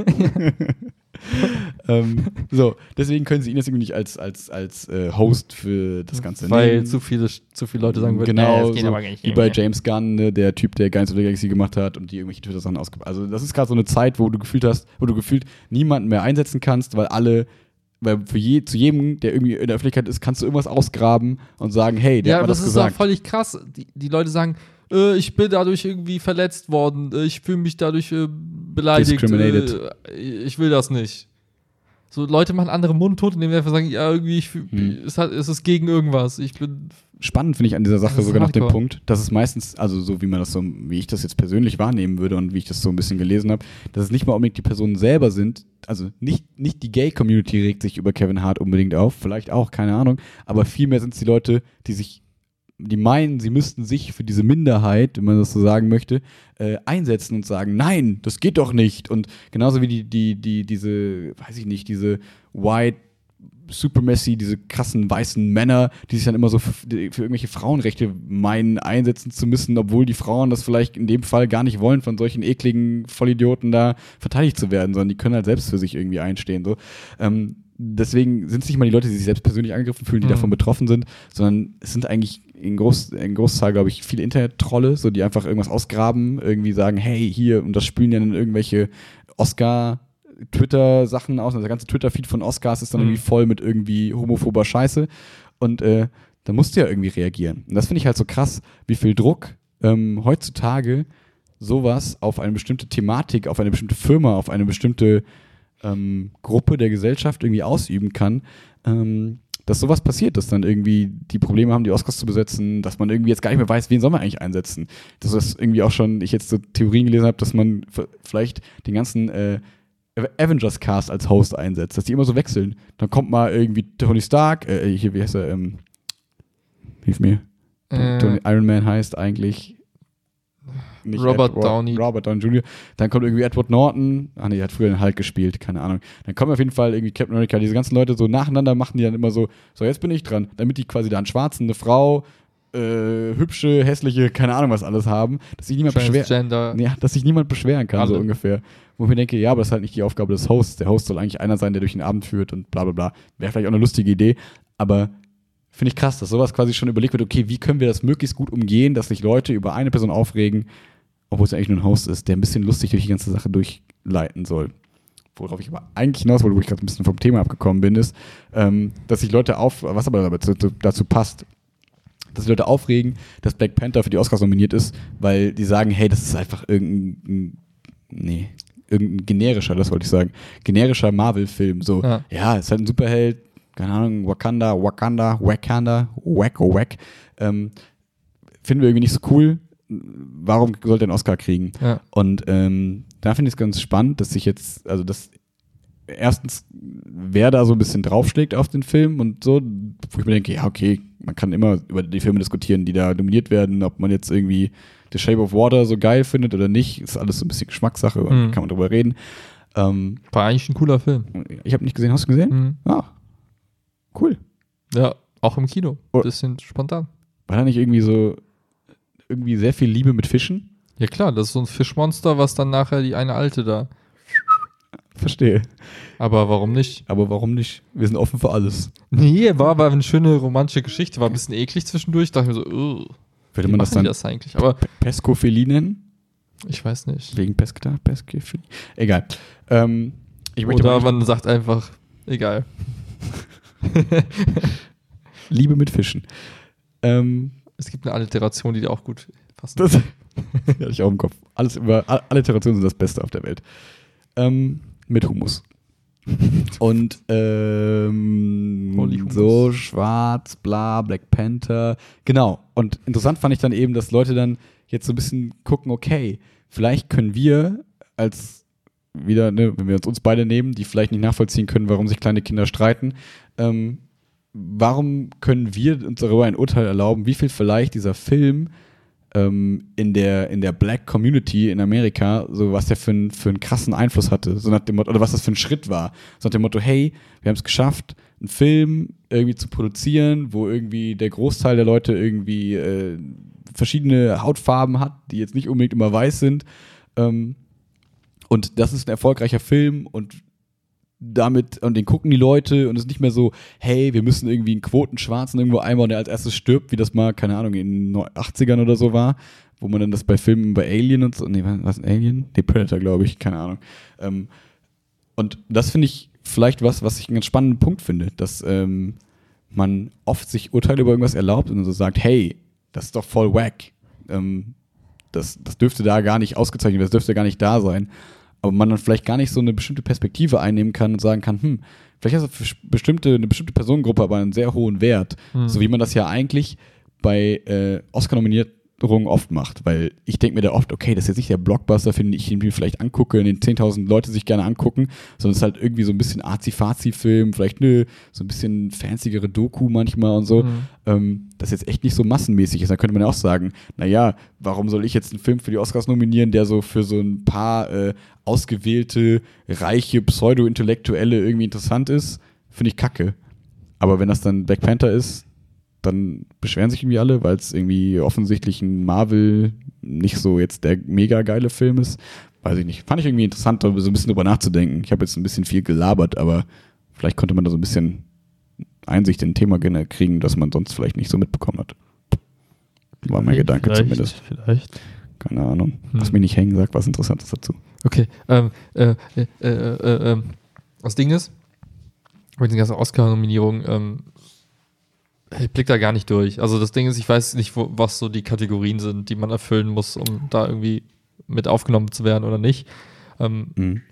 (laughs) ähm, so, deswegen können sie ihn jetzt irgendwie nicht als, als, als äh, Host für das Ganze weil nehmen. zu viele, zu viele Leute sagen würden, Genau, nee, das geht so aber gar nicht. wie bei James Gunn, ne, der Typ, der Guardians of the Galaxy gemacht hat und die irgendwelche Twitter-Sachen ausgibt. Also das ist gerade so eine Zeit, wo du gefühlt hast, wo du gefühlt niemanden mehr einsetzen kannst, weil alle, weil für je, zu jedem, der irgendwie in der Öffentlichkeit ist, kannst du irgendwas ausgraben und sagen, hey, der ja, hat aber mir das das ist auch gesagt. völlig krass. Die, die Leute sagen, äh, ich bin dadurch irgendwie verletzt worden, äh, ich fühle mich dadurch äh, beleidigt. Äh, ich will das nicht. So, Leute machen andere mundtot, indem sie einfach sagen, ja, irgendwie, ich Hm. es, hat, es ist gegen irgendwas. Ich bin. Spannend finde ich an dieser Sache sogar noch den hardcore. Punkt, dass es meistens, also so wie man das so, wie ich das jetzt persönlich wahrnehmen würde und wie ich das so ein bisschen gelesen habe, dass es nicht mal unbedingt die Personen selber sind, also nicht, nicht die Gay-Community regt sich über Kevin Hart unbedingt auf, vielleicht auch, keine Ahnung, aber vielmehr sind es die Leute, die sich, die meinen, sie müssten sich für diese Minderheit, wenn man das so sagen möchte, äh, einsetzen und sagen, nein, das geht doch nicht. Und genauso wie die, die, die, diese, weiß ich nicht, diese White Supremacy, diese krassen weißen Männer, die sich dann immer so für, für irgendwelche Frauenrechte meinen, einsetzen zu müssen, obwohl die Frauen das vielleicht in dem Fall gar nicht wollen, von solchen ekligen Vollidioten da verteidigt zu werden, sondern die können halt selbst für sich irgendwie einstehen. So. Ähm, deswegen sind es nicht mal die Leute, die sich selbst persönlich angegriffen fühlen, die Mhm. davon betroffen sind, sondern es sind eigentlich in, Groß, in Großzahl, glaube ich, viele Internet-Trolle, so die einfach irgendwas ausgraben, irgendwie sagen, hey, hier, und das spülen ja dann irgendwelche Oscar- Twitter-Sachen aus. Also der ganze Twitter-Feed von Oscars ist dann Mhm. irgendwie voll mit irgendwie homophober Scheiße. Und äh, da musst du ja irgendwie reagieren. Und das finde ich halt so krass, wie viel Druck ähm, heutzutage sowas auf eine bestimmte Thematik, auf eine bestimmte Firma, auf eine bestimmte ähm, Gruppe der Gesellschaft irgendwie ausüben kann. Ähm, dass sowas passiert, dass dann irgendwie die Probleme haben, die Oscars zu besetzen, dass man irgendwie jetzt gar nicht mehr weiß, wen soll man eigentlich einsetzen. Dass das irgendwie auch schon, ich jetzt so Theorien gelesen habe, dass man vielleicht den ganzen äh, Avengers Cast als Host einsetzt, dass die immer so wechseln. Dann kommt mal irgendwie Tony Stark, äh, hier, wie heißt er, ähm, hilf mir. Äh, Tony Iron Man heißt eigentlich nicht Robert Edward- Downey. Robert Downey Jr. Dann kommt irgendwie Edward Norton. Ah nee, der hat früher den Hulk gespielt, keine Ahnung. Dann kommen auf jeden Fall irgendwie Captain America. Diese ganzen Leute so nacheinander machen die dann immer so, so jetzt bin ich dran, damit die quasi da einen Schwarzen, eine Frau, äh, hübsche, hässliche, keine Ahnung was alles haben, dass sich niemand beschwert. Transgender. Ja, dass sich niemand beschweren kann, so Alle. ungefähr. Wo ich mir denke, ja, aber das ist halt nicht die Aufgabe des Hosts. Der Host soll eigentlich einer sein, der durch den Abend führt und bla bla bla. Wäre vielleicht auch eine lustige Idee, aber finde ich krass, dass sowas quasi schon überlegt wird, okay, wie können wir das möglichst gut umgehen, dass sich Leute über eine Person aufregen, obwohl es eigentlich nur ein Host ist, der ein bisschen lustig durch die ganze Sache durchleiten soll. Worauf ich aber eigentlich hinaus wollte, wo ich gerade ein bisschen vom Thema abgekommen bin, ist, ähm, dass sich Leute auf, was aber dazu, dazu passt, dass die Leute aufregen, dass Black Panther für die Oscars nominiert ist, weil die sagen, hey, das ist einfach irgendein, nee, irgendein generischer, das wollte ich sagen, generischer Marvel-Film. So, Ja. ja. ist halt ein Superheld, keine Ahnung, Wakanda, Wakanda, Wakanda, Wack, oh Wack. Ähm, finden wir irgendwie nicht so cool. Warum sollte er einen Oscar kriegen? Ja. Und ähm, da finde ich es ganz spannend, dass sich jetzt, also dass erstens, wer da so ein bisschen draufschlägt auf den Film und so, wo ich mir denke, ja, okay, man kann immer über die Filme diskutieren, die da nominiert werden, ob man jetzt irgendwie The Shape of Water so geil findet oder nicht, ist alles so ein bisschen Geschmackssache und Mhm. kann man drüber reden. Ähm, War eigentlich ein cooler Film. ich habe nicht gesehen, hast du gesehen? Mhm. Ah, cool. Ja, auch im Kino. Oh. Bisschen spontan. War da nicht irgendwie so, irgendwie sehr viel Liebe mit Fischen? Ja klar, das ist so ein Fischmonster, was dann nachher die eine alte da. Verstehe. Aber warum nicht? Aber warum nicht? Wir sind offen für alles. Nee, war aber eine schöne romantische Geschichte. War ein bisschen eklig zwischendurch. Dachte ich mir so, uh, Würde man das dann das eigentlich? Aber Pescophilie nennen? ich weiß nicht. Wegen Pesketa? Peskophilie? Egal. Ähm, ich möchte Oder man sagt einfach, egal. (laughs) Liebe mit Fischen. Ähm, Es gibt eine Alliteration, die dir auch gut passt. das hatte (laughs) ich auch im Kopf. Alles über, all- Alliterationen sind das Beste auf der Welt. Ähm, mit Humus. (laughs) Und ähm, so schwarz, bla, Black Panther. Genau. Und interessant fand ich dann eben, dass Leute dann jetzt so ein bisschen gucken, okay, vielleicht können wir als wieder, ne, wenn wir uns uns beide nehmen, die vielleicht nicht nachvollziehen können, warum sich kleine Kinder streiten, ähm, warum können wir uns darüber ein Urteil erlauben, wie viel vielleicht dieser Film ähm, in, der, in der Black Community in Amerika, so was der für, einen- für einen krassen Einfluss hatte, so nach dem Motto, oder was das für ein Schritt war. So nach dem Motto, hey, wir haben es geschafft, einen Film irgendwie zu produzieren, wo irgendwie der Großteil der Leute irgendwie äh, verschiedene Hautfarben hat, die jetzt nicht unbedingt immer weiß sind. Ähm, und das ist ein erfolgreicher Film und damit, und den gucken die Leute und es ist nicht mehr so, hey, wir müssen irgendwie einen Quotenschwarzen irgendwo einbauen, der als erstes stirbt, wie das mal, keine Ahnung, in den 80ern oder so war, wo man dann das bei Filmen bei Alien und so, nee, was, Alien? Nee, Predator, glaube ich, keine Ahnung. Ähm, und das finde ich vielleicht was, was ich einen ganz spannenden Punkt finde, dass ähm, man oft sich Urteile über irgendwas erlaubt und so sagt, hey, das ist doch voll wack. Ähm, das, das dürfte da gar nicht ausgezeichnet werden, das dürfte gar nicht da sein. Aber man dann vielleicht gar nicht so eine bestimmte Perspektive einnehmen kann und sagen kann, hm, vielleicht hat das für bestimmte, eine bestimmte Personengruppe aber einen sehr hohen Wert. Hm. So wie man das ja eigentlich bei äh, Oscar-Nominierungen oft macht. Weil ich denke mir da oft, okay, das ist jetzt nicht der Blockbuster, den ich mir vielleicht angucke, den 10.000 Leute sich gerne angucken, sondern es ist halt irgendwie so ein bisschen Arzi-Fazi-Film, vielleicht ne, so ein bisschen fancyere Doku manchmal und so Mhm. ähm, das jetzt echt nicht so massenmäßig ist, dann könnte man ja auch sagen, naja, warum soll ich jetzt einen Film für die Oscars nominieren, der so für so ein paar äh, ausgewählte, reiche, pseudo-intellektuelle irgendwie interessant ist? Finde ich kacke. Aber wenn das dann Black Panther ist, dann beschweren sich irgendwie alle, weil es irgendwie offensichtlich ein Marvel nicht so jetzt der mega geile Film ist. Weiß ich nicht. Fand ich irgendwie interessant, da so ein bisschen drüber nachzudenken. Ich habe jetzt ein bisschen viel gelabert, aber vielleicht konnte man da so ein bisschen Einsicht in ein Thema kriegen, das man sonst vielleicht nicht so mitbekommen hat. War mein Gedanke vielleicht, zumindest. Vielleicht. Keine Ahnung. Hm. Lass mich nicht hängen, sag was Interessantes dazu. Okay, ähm, äh, äh, äh, äh, ähm, das Ding ist, mit den ganzen Oscar-Nominierungen, ähm, ich blick da gar nicht durch. Also das Ding ist, ich weiß nicht, wo, was so die Kategorien sind, die man erfüllen muss, um da irgendwie mit aufgenommen zu werden oder nicht. Ähm, Mhm.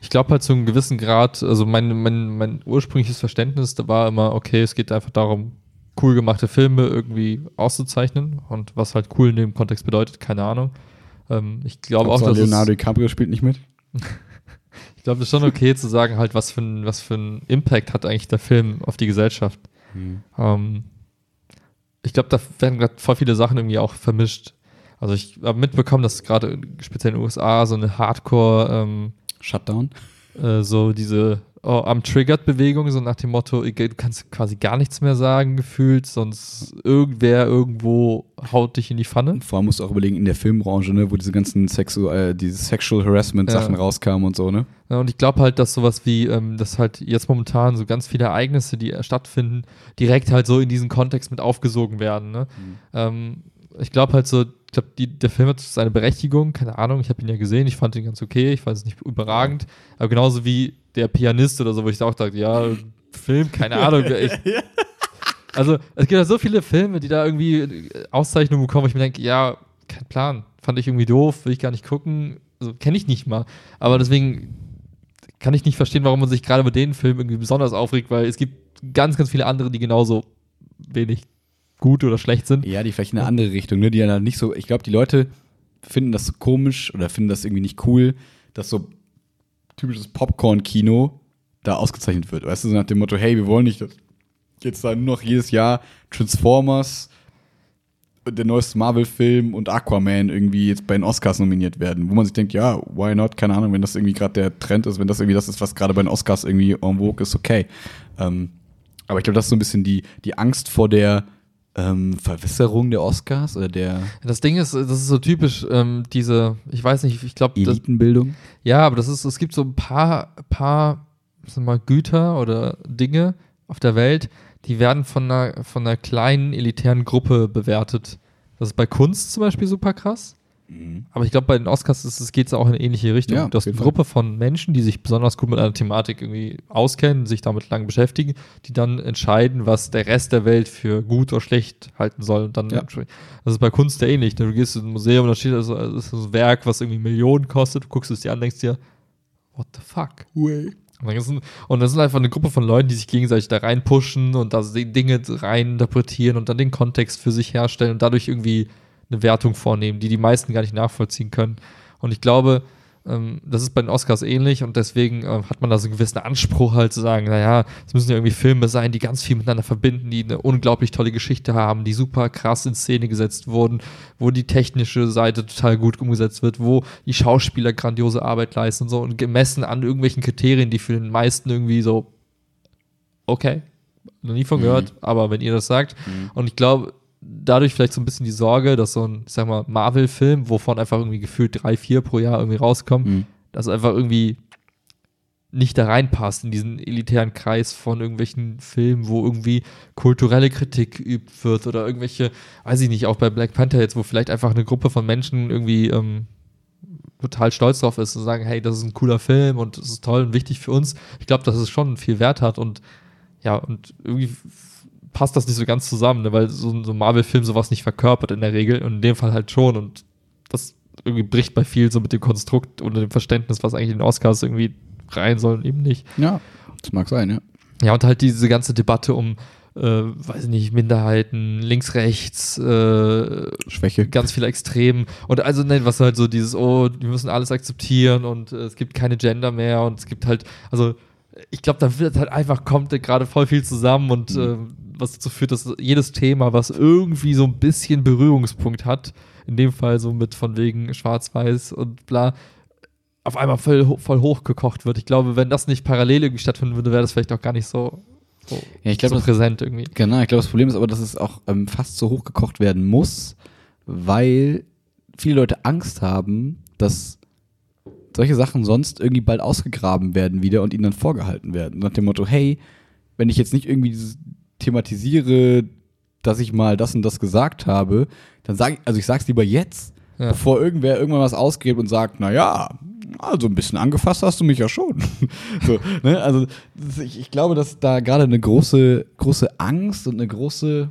ich glaube halt zu einem gewissen Grad, also mein, mein, mein ursprüngliches Verständnis, da war immer, okay, es geht einfach darum, cool gemachte Filme irgendwie auszuzeichnen und was halt cool in dem Kontext bedeutet, keine Ahnung. Ähm, ich glaube auch, dass Leonardo DiCaprio spielt nicht mit. (laughs) ich glaube, es ist schon okay zu sagen, halt, was für ein, was für ein Impact hat eigentlich der Film auf die Gesellschaft. Ähm, ich glaube, da werden gerade voll viele Sachen irgendwie auch vermischt. Also ich habe mitbekommen, dass gerade speziell in den USA so eine Hardcore, ähm, Shutdown. äh, so diese oh, am Triggered-Bewegung, so nach dem Motto, du kannst quasi gar nichts mehr sagen, gefühlt, sonst irgendwer irgendwo haut dich in die Pfanne. Vor allem musst du auch überlegen, in der Filmbranche, ne, wo diese ganzen Sexu äh, diese Sexual Harassment-Sachen Ja. rauskamen und so, ne? Ja, und ich glaube halt, dass sowas wie, ähm, dass halt jetzt momentan so ganz viele Ereignisse, die äh, stattfinden, direkt halt so in diesen Kontext mit aufgesogen werden. Ne? Ähm, ich glaube halt so, ich glaube, der Film hat seine Berechtigung, keine Ahnung, ich habe ihn ja gesehen, ich fand ihn ganz okay, ich fand es nicht überragend, aber genauso wie der Pianist oder so, wo ich auch dachte, ja, Film, keine Ahnung, ich, (laughs) also es gibt ja so viele Filme, die da irgendwie äh, Auszeichnungen bekommen, wo ich mir denke, ja, kein Plan, fand ich irgendwie doof, will ich gar nicht gucken, also kenne ich nicht mal, aber deswegen kann ich nicht verstehen, warum man sich gerade mit den Filmen irgendwie besonders aufregt, weil es gibt ganz, ganz viele andere, die genauso wenig gut oder schlecht sind. Ja, die vielleicht in eine andere Richtung, ne? Die ja dann nicht so, ich glaube, die Leute finden das so komisch oder finden das irgendwie nicht cool, dass so typisches Popcorn-Kino da ausgezeichnet wird. Weißt du, so nach dem Motto, hey, wir wollen nicht, dass jetzt da nur noch jedes Jahr Transformers, der neueste Marvel-Film und Aquaman irgendwie jetzt bei den Oscars nominiert werden. Wo man sich denkt, ja, why not? Keine Ahnung, wenn das irgendwie gerade der Trend ist, wenn das irgendwie das ist, was gerade bei den Oscars irgendwie en vogue ist, okay. Ähm, aber ich glaube, das ist so ein bisschen die, die Angst vor der ähm, Verwässerung der Oscars oder der Das Ding ist, das ist so typisch, ähm, diese, ich weiß nicht, ich glaube, Elitenbildung. ja, aber das ist, es gibt so ein paar, paar, wir mal, Güter oder Dinge auf der Welt, die werden von einer, von einer kleinen elitären Gruppe bewertet. Das ist bei Kunst zum Beispiel super krass. Aber ich glaube, bei den Oscars ist geht es auch in eine ähnliche Richtung. Ja, du hast eine Gruppe von Menschen, die sich besonders gut mit einer Thematik irgendwie auskennen, sich damit lang beschäftigen, die dann entscheiden, was der Rest der Welt für gut oder schlecht halten soll. Und dann Ja. das ist bei Kunst ja ähnlich. Du gehst in ein Museum und da steht also, ist ein Werk, was irgendwie Millionen kostet, du guckst es dir an, denkst dir, what the fuck? Und dann ist ein- Und das sind einfach eine Gruppe von Leuten, die sich gegenseitig da reinpushen und da Dinge rein interpretieren und dann den Kontext für sich herstellen und dadurch irgendwie eine Wertung vornehmen, die die meisten gar nicht nachvollziehen können. Und ich glaube, ähm, das ist bei den Oscars ähnlich und deswegen ähm, hat man da so einen gewissen Anspruch halt zu sagen, naja, es müssen ja irgendwie Filme sein, die ganz viel miteinander verbinden, die eine unglaublich tolle Geschichte haben, die super krass in Szene gesetzt wurden, wo die technische Seite total gut umgesetzt wird, wo die Schauspieler grandiose Arbeit leisten und so und gemessen an irgendwelchen Kriterien, die für den meisten irgendwie so, okay, noch nie von gehört, aber wenn ihr das sagt. Und ich glaube, dadurch vielleicht so ein bisschen die Sorge, dass so ein, ich sag mal, Marvel-Film, wovon einfach irgendwie gefühlt drei, vier pro Jahr irgendwie rauskommen, Mhm. dass einfach irgendwie nicht da reinpasst in diesen elitären Kreis von irgendwelchen Filmen, wo irgendwie kulturelle Kritik geübt wird oder irgendwelche, weiß ich nicht, auch bei Black Panther jetzt, wo vielleicht einfach eine Gruppe von Menschen irgendwie ähm, total stolz drauf ist und sagen, hey, das ist ein cooler Film und das ist toll und wichtig für uns. Ich glaube, dass es schon viel Wert hat und ja, und irgendwie passt das nicht so ganz zusammen, ne, weil so, ein- so ein Marvel-Film sowas nicht verkörpert in der Regel und in dem Fall halt schon und das irgendwie bricht bei viel so mit dem Konstrukt und dem Verständnis, was eigentlich in den Oscars irgendwie rein soll und eben nicht. Ja, das mag sein, ja. Ja, und halt diese ganze Debatte um, äh, weiß ich nicht, Minderheiten, links, rechts, äh, Schwäche. ganz viele Extremen. Und also, nein, was halt so dieses, oh, wir müssen alles akzeptieren und äh, es gibt keine Gender mehr und es gibt halt, also, ich glaube, da wird halt einfach, kommt gerade voll viel zusammen und Mhm. Was dazu führt, dass jedes Thema, was irgendwie so ein bisschen Berührungspunkt hat, in dem Fall so mit von wegen Schwarz-Weiß und bla, auf einmal voll, voll hochgekocht wird. Ich glaube, wenn das nicht parallel irgendwie stattfinden würde, wäre das vielleicht auch gar nicht so, so, Ja, ich glaube, so das- präsent irgendwie. Genau, ich glaube, das Problem ist aber, dass es auch ähm, fast so hochgekocht werden muss, weil viele Leute Angst haben, dass solche Sachen sonst irgendwie bald ausgegraben werden wieder und ihnen dann vorgehalten werden. Nach dem Motto, hey, wenn ich jetzt nicht irgendwie dieses thematisiere, dass ich mal das und das gesagt habe, dann sage ich, also ich sag's lieber jetzt, Ja. bevor irgendwer irgendwann was ausgräbt und sagt, na ja, also ein bisschen angefasst hast du mich ja schon. (laughs) so, ne? Also ich, ich glaube, dass da gerade eine große, große Angst und eine große,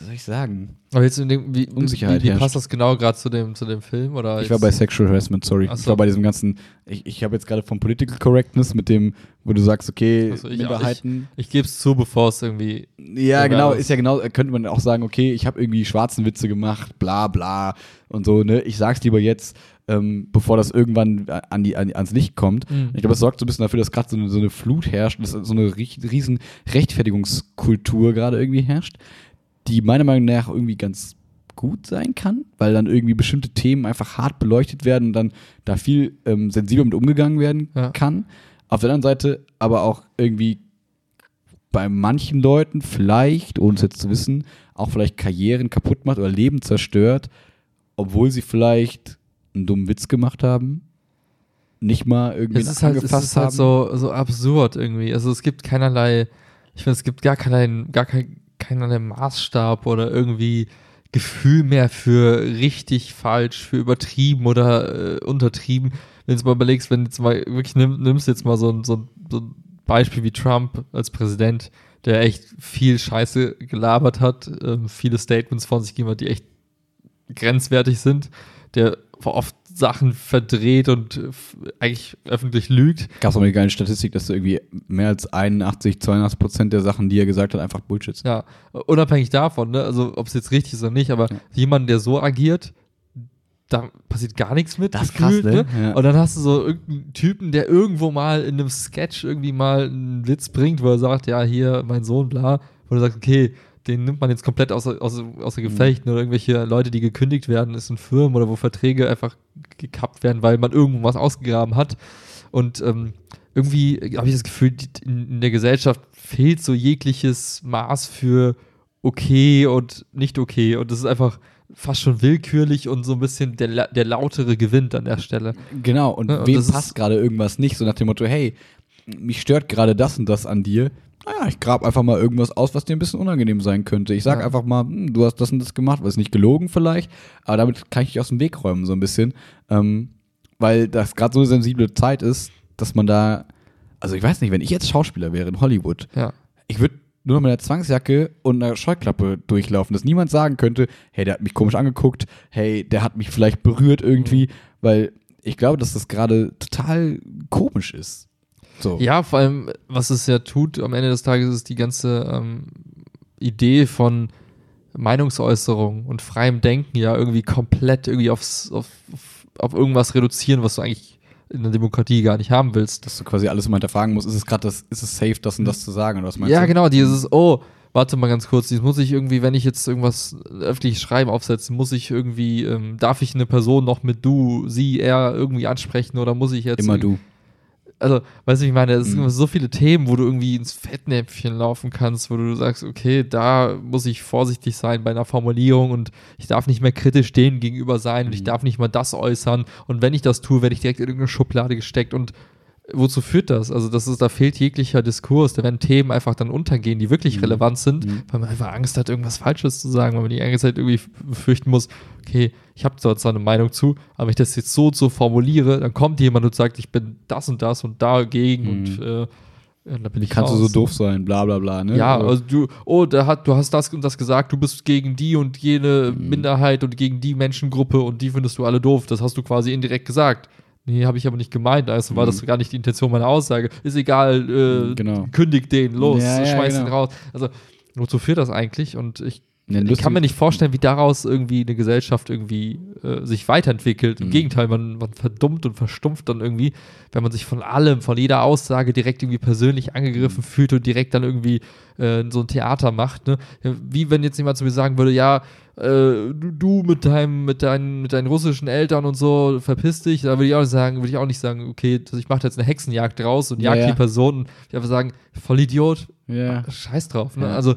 wie soll ich sagen? Aber jetzt in dem, wie, Unsicherheit wie, wie passt das genau gerade zu dem, zu dem Film? Oder Ich war bei Sexual Harassment, sorry. Ach Ich so. war bei diesem ganzen, ich, ich habe jetzt gerade vom Political Correctness mit dem, wo du sagst, okay, so, ich- Minderheiten. Ich gebe es zu, bevor es irgendwie. Ja, genau, was? ist ja genau, könnte man auch sagen, okay, ich habe irgendwie schwarzen Witze gemacht, bla bla und so, ne? Ich sag's lieber jetzt, ähm, bevor das irgendwann an die, an, ans Licht kommt. Mhm. Ich glaube, das sorgt so ein bisschen dafür, dass gerade so eine, so eine Flut herrscht, dass so eine rie- riesen Rechtfertigungskultur gerade irgendwie herrscht, die meiner Meinung nach irgendwie ganz gut sein kann, weil dann irgendwie bestimmte Themen einfach hart beleuchtet werden und dann da viel ähm, sensibler mit umgegangen werden Ja. kann. Auf der anderen Seite aber auch irgendwie bei manchen Leuten vielleicht, ohne es jetzt zu wissen, auch vielleicht Karrieren kaputt macht oder Leben zerstört, obwohl sie vielleicht einen dummen Witz gemacht haben, nicht mal irgendwie Es ist halt, es angefasst ist halt haben. so, so absurd irgendwie. Also es gibt keinerlei, ich finde, es gibt gar keinen, gar kein, keinerlei Maßstab oder irgendwie Gefühl mehr für richtig, falsch, für übertrieben oder äh, untertrieben. Wenn du mal überlegst, wenn du jetzt mal wirklich nimm, nimmst jetzt mal so ein, so, ein, so ein Beispiel wie Trump als Präsident, der echt viel Scheiße gelabert hat, ähm, viele Statements von sich gegeben hat, die echt grenzwertig sind, der oft Sachen verdreht und äh, eigentlich öffentlich lügt. Gab es auch die geile Statistik, dass irgendwie mehr als 81, 82 Prozent der Sachen, die er gesagt hat, einfach Bullshit sind. Ja, unabhängig davon, ne? also ob es jetzt richtig ist oder nicht, aber Ja. jemand, der so agiert, da passiert gar nichts mit. Das ist gefühlt, krass, ne? Ja. Und dann hast du so irgendeinen Typen, der irgendwo mal in einem Sketch irgendwie mal einen Witz bringt, wo er sagt, ja, hier, mein Sohn, bla, wo du sagst, okay, den nimmt man jetzt komplett außer, außer, außer Gefecht oder irgendwelche Leute, die gekündigt werden, ist in Firmen oder wo Verträge einfach gekappt werden, weil man irgendwo was ausgegraben hat. Und ähm, irgendwie habe ich das Gefühl, in, in der Gesellschaft fehlt so jegliches Maß für okay und nicht okay. Und das ist einfach fast schon willkürlich und so ein bisschen der, der lautere gewinnt an der Stelle. Genau, und und wem passt gerade irgendwas nicht? So nach dem Motto, hey, mich stört gerade das und das an dir. Naja, ich grab einfach mal irgendwas aus, was dir ein bisschen unangenehm sein könnte. Ich sag Ja. einfach mal, hm, du hast das und das gemacht, was nicht gelogen vielleicht, aber damit kann ich dich aus dem Weg räumen, so ein bisschen. Ähm, weil das gerade so eine sensible Zeit ist, dass man da, also ich weiß nicht, wenn ich jetzt Schauspieler wäre in Hollywood, Ja. ich würde nur noch mit einer Zwangsjacke und einer Scheuklappe durchlaufen, dass niemand sagen könnte, hey, der hat mich komisch angeguckt, hey, der hat mich vielleicht berührt irgendwie, Mhm. weil ich glaube, dass das gerade total komisch ist. So. Ja, vor allem, was es ja tut, am Ende des Tages ist die ganze ähm, Idee von Meinungsäußerung und freiem Denken ja irgendwie komplett irgendwie aufs, auf, auf, irgendwas reduzieren, was du eigentlich in der Demokratie gar nicht haben willst. Dass du quasi alles immer hinterfragen musst, ist es gerade das, ist es safe, das und das zu sagen, oder was meinst Ja, du? genau, dieses, oh, warte mal ganz kurz, jetzt muss ich irgendwie, wenn ich jetzt irgendwas öffentliches Schreiben aufsetze, muss ich irgendwie, ähm, darf ich eine Person noch mit du, sie, er irgendwie ansprechen oder muss ich jetzt Immer du. Also, weißt du, ich meine, es sind Mhm. immer so viele Themen, wo du irgendwie ins Fettnäpfchen laufen kannst, wo du sagst, okay, da muss ich vorsichtig sein bei einer Formulierung und ich darf nicht mehr kritisch denen gegenüber sein und ich Mhm. darf nicht mal das äußern und wenn ich das tue, werde ich direkt in irgendeine Schublade gesteckt und wozu führt das? Also, das ist, da fehlt jeglicher Diskurs, da werden Themen einfach dann untergehen, die wirklich Mhm. relevant sind, Mhm. weil man einfach Angst hat, irgendwas Falsches zu sagen, weil man die ganze Zeit irgendwie befürchten muss, okay, ich habe zwar eine Meinung zu, aber wenn ich das jetzt so und so formuliere, dann kommt jemand und sagt, ich bin das und das und dagegen Mhm. und äh, ja, dann bin ich kannst du raus. so doof sein, bla bla bla, ne? Ja, Also- also du, oh, der hat, du hast das und das gesagt, du bist gegen die und jene Mhm. Minderheit und gegen die Menschengruppe und die findest du alle doof. Das hast du quasi indirekt gesagt. Nee, habe ich aber nicht gemeint. Also war Mhm. das gar nicht die Intention meiner Aussage. Ist egal, äh, Genau. kündig den, los, Ja, ja, schmeiß genau. den raus. Also, wozu führt das eigentlich? Und ich Ja, ich kann mir nicht vorstellen, wie daraus irgendwie eine Gesellschaft irgendwie äh, sich weiterentwickelt. Im Mhm. Gegenteil, man, man verdummt und verstumpft dann irgendwie, wenn man sich von allem, von jeder Aussage direkt irgendwie persönlich angegriffen fühlt und direkt dann irgendwie äh, so ein Theater macht. Ne? Ja, Wie wenn jetzt jemand zu mir sagen würde, ja, äh, du, du mit deinem, mit deinen, mit deinen russischen Eltern und so, verpiss dich, da würde ich auch nicht sagen, würde ich auch nicht sagen, okay, das- ich mache jetzt eine Hexenjagd draus und Ja, jag ja. die Person. Ich würde einfach sagen, voll Idiot, ja. Scheiß drauf. Ne? Ja. Also,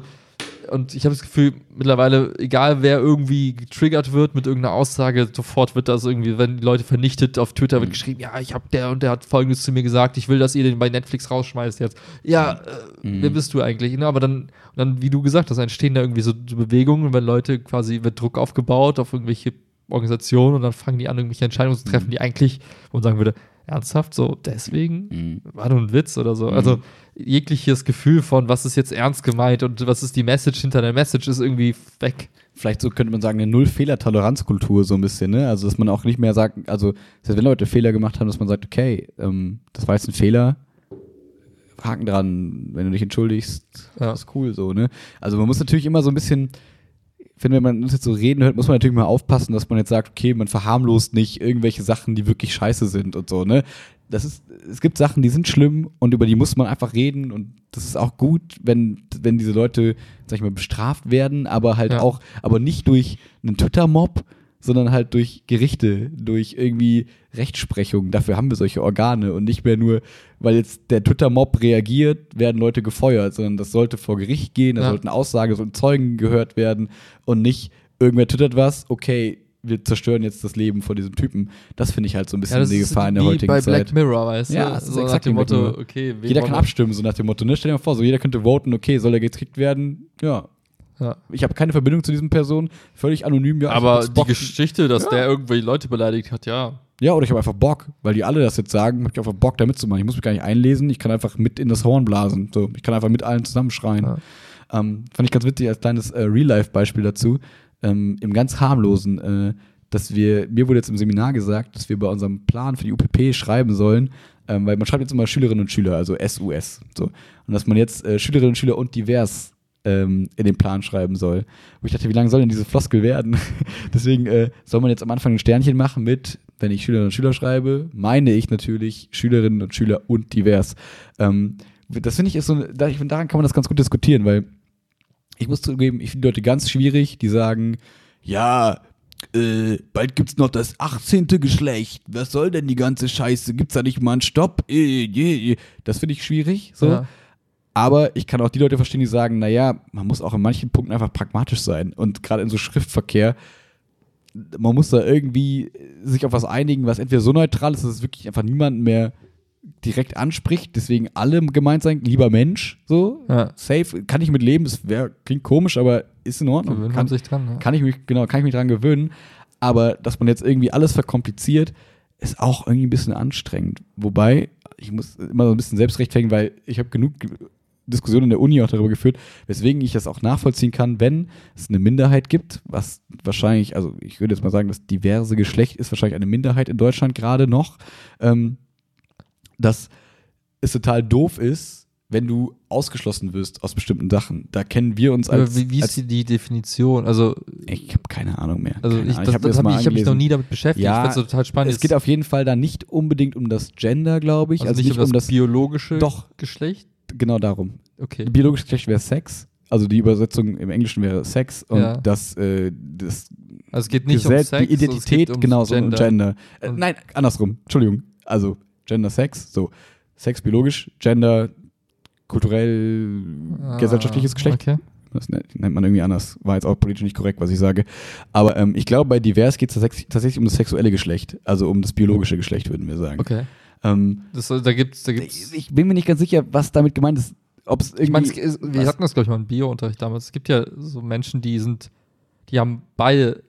und ich habe das Gefühl, mittlerweile, egal wer irgendwie getriggert wird mit irgendeiner Aussage, sofort wird das irgendwie, wenn die Leute vernichtet, auf Twitter wird Mhm. geschrieben, ja, ich habe der und der hat folgendes zu mir gesagt, ich will, dass ihr den bei Netflix rausschmeißt jetzt. Ja, äh, Mhm. wer bist du eigentlich? Ne? Aber dann, dann, wie du gesagt hast, entstehen da irgendwie so Bewegungen, wenn Leute quasi, wird Druck aufgebaut auf irgendwelche Organisationen und dann fangen die an, irgendwelche Entscheidungen zu treffen, Mhm. die eigentlich, wo man sagen würde, ernsthaft, so deswegen? Mhm. war nur ein Witz oder so. Mhm. Also jegliches Gefühl von, was ist jetzt ernst gemeint und was ist die Message hinter der Message, ist irgendwie weg. vielleicht so könnte man sagen, eine Null-Fehler-Toleranzkultur so ein bisschen, ne? Also, dass man auch nicht mehr sagt, also, heißt, wenn Leute Fehler gemacht haben, dass man sagt, okay, ähm, das war jetzt ein Fehler, Haken dran, wenn du dich entschuldigst, Ja. ist cool so, ne? Also, man muss natürlich immer so ein bisschen, finde, wenn man uns jetzt so reden hört, muss man natürlich mal aufpassen, dass man jetzt sagt, okay, man verharmlost nicht irgendwelche Sachen, die wirklich scheiße sind und so, ne? Das ist, es gibt Sachen, die sind schlimm und über die muss man einfach reden und das ist auch gut, wenn, wenn diese Leute, sag ich mal, bestraft werden, aber halt Ja. auch, aber nicht durch einen Twitter-Mob, sondern halt durch Gerichte, durch irgendwie Rechtsprechung. Dafür haben wir solche Organe und nicht mehr nur, weil jetzt der Twitter-Mob reagiert, werden Leute gefeuert, sondern das sollte vor Gericht gehen, da Ja. sollten Aussagen, sollten Zeugen gehört werden und nicht irgendwer twittert was, okay, wir zerstören jetzt das Leben von diesem Typen. Das finde ich halt so ein bisschen die Gefahr in der heutigen bei Zeit. Black Mirror, weißt du? Ja, so nach exakt dem Motto, okay, Jeder kann abstimmen, so nach dem Motto. Ne? Stell dir mal vor, so jeder könnte voten, okay, soll er gekickt werden? Ja. Ja. Ich habe keine Verbindung zu diesem Person, völlig anonym. Ja, Aber die Bock. Geschichte, dass Ja. der irgendwelche Leute beleidigt hat, ja. Ja, oder ich habe einfach Bock, weil die alle das jetzt sagen, hab ich einfach Bock, da mitzumachen. Ich muss mich gar nicht einlesen, ich kann einfach mit in das Horn blasen. So, ich kann einfach mit allen zusammenschreien. Ja. Ähm, fand ich ganz witzig als kleines äh, Real-Life-Beispiel dazu. Ähm, Im ganz harmlosen, äh, dass wir, mir wurde jetzt im Seminar gesagt, dass wir bei unserem Plan für die UPP schreiben sollen, ähm, weil man schreibt jetzt immer Schülerinnen und Schüler, also SUS. So. Und dass man jetzt äh, Schülerinnen und Schüler und divers ähm, in den Plan schreiben soll. Wo ich dachte, wie lange soll denn diese Floskel werden? (laughs) Deswegen äh, soll man jetzt am Anfang ein Sternchen machen mit, wenn ich Schülerinnen und Schüler schreibe, meine ich natürlich Schülerinnen und Schüler und divers. Ähm, das finde ich ist so, ich finde, daran kann man das ganz gut diskutieren, weil ich muss zugeben, ich finde Leute ganz schwierig, die sagen, ja, äh, bald gibt's noch das 18. Geschlecht. Was soll denn die ganze Scheiße? Gibt's da nicht mal einen Stopp? Äh, äh, äh. Das finde ich schwierig. So. Ja. Aber ich kann auch die Leute verstehen, die sagen, naja, man muss auch in manchen Punkten einfach pragmatisch sein. Und gerade in so Schriftverkehr, man muss da irgendwie sich auf was einigen, was entweder so neutral ist, dass es wirklich einfach niemanden mehr direkt anspricht. Deswegen alle gemeint sein, lieber Mensch, so. Ja. Safe, kann ich mit leben. Es wär, klingt komisch, aber ist in Ordnung. Gewöhnt kann, sich dran. Ja. kann ich mich, genau, kann ich mich dran gewöhnen. Aber dass man jetzt irgendwie alles verkompliziert, ist auch irgendwie ein bisschen anstrengend. Wobei, ich muss immer so ein bisschen selbst rechtfertigen, weil ich habe genug Diskussionen in der Uni auch darüber geführt, weswegen ich das auch nachvollziehen kann, wenn es eine Minderheit gibt, was wahrscheinlich, also ich würde jetzt mal sagen, das diverse Geschlecht ist wahrscheinlich eine Minderheit in Deutschland gerade noch, ähm, dass es total doof ist, wenn du ausgeschlossen wirst aus bestimmten Sachen. Da kennen wir uns als, wie, wie ist als die, Definition? Also, ich habe keine Ahnung mehr. also keine ich, Ahnung. das, hab das ich, ich habe mich noch nie damit beschäftigt. Ja, ich total spannend. Es geht auf jeden Fall da nicht unbedingt um das Gender, glaube ich. also, Also, nicht um das, biologische Doch. Geschlecht. Genau darum. Okay. Biologisches Geschlecht wäre Sex. Also die Übersetzung im Englischen wäre Sex und Ja. das, äh, das Also es geht nicht Gesetz, um Sex, die Identität, ums genau, so Gender. Gender. Äh, nein, andersrum. Entschuldigung. Also Gender, Sex, so Sex biologisch, Gender kulturell, Ah, gesellschaftliches Geschlecht. Okay. Das nennt nennt man irgendwie anders. War jetzt auch politisch nicht korrekt, was ich sage. Aber ähm, ich glaube, bei divers geht es tatsächlich, tatsächlich um das sexuelle Geschlecht. Also um das biologische Geschlecht, würden wir sagen. Okay. Ähm, Das, da gibt's, da gibt's. ich bin mir nicht ganz sicher, was damit gemeint ist. Ob es irgendwie. Ich meine, wir was- hatten das, glaube ich, mal im Bio-Unterricht damals. Es gibt ja so Menschen, die sind, die haben beide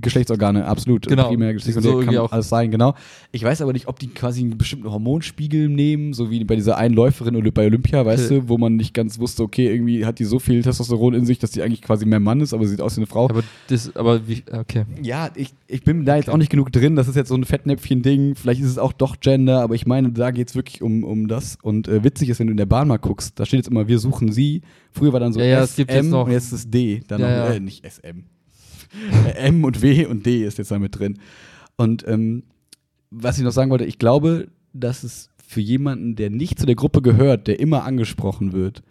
Geschlechtsorgane, absolut. Genau. Primär Geschlechtsorgane so kann auch- alles sein, genau. Ich weiß aber nicht, ob die quasi einen bestimmten Hormonspiegel nehmen, so wie bei dieser einen Läuferin bei Olympia, weißt Okay. du, wo man nicht ganz wusste, okay, irgendwie hat die so viel Testosteron in sich, dass die eigentlich quasi mehr Mann ist, aber sie sieht aus wie eine Frau. Aber das, aber wie, okay. Ja, ich, ich bin da jetzt Okay. auch nicht genug drin. Das ist jetzt so ein Fettnäpfchen-Ding. Vielleicht ist es auch doch Gender, aber ich meine, da geht es wirklich um, um das. Und äh, witzig ist, wenn du in der Bahn mal guckst, da steht jetzt immer, wir suchen sie. Früher war dann so Ja, ja, S, es gibt jetzt und jetzt ist D. Dann Ja, noch. Äh, nicht SM. (laughs) M und W und D ist jetzt da mit drin. Und ähm, was ich noch sagen wollte, ich glaube, dass es für jemanden, der nicht zu der Gruppe gehört, der immer angesprochen wird,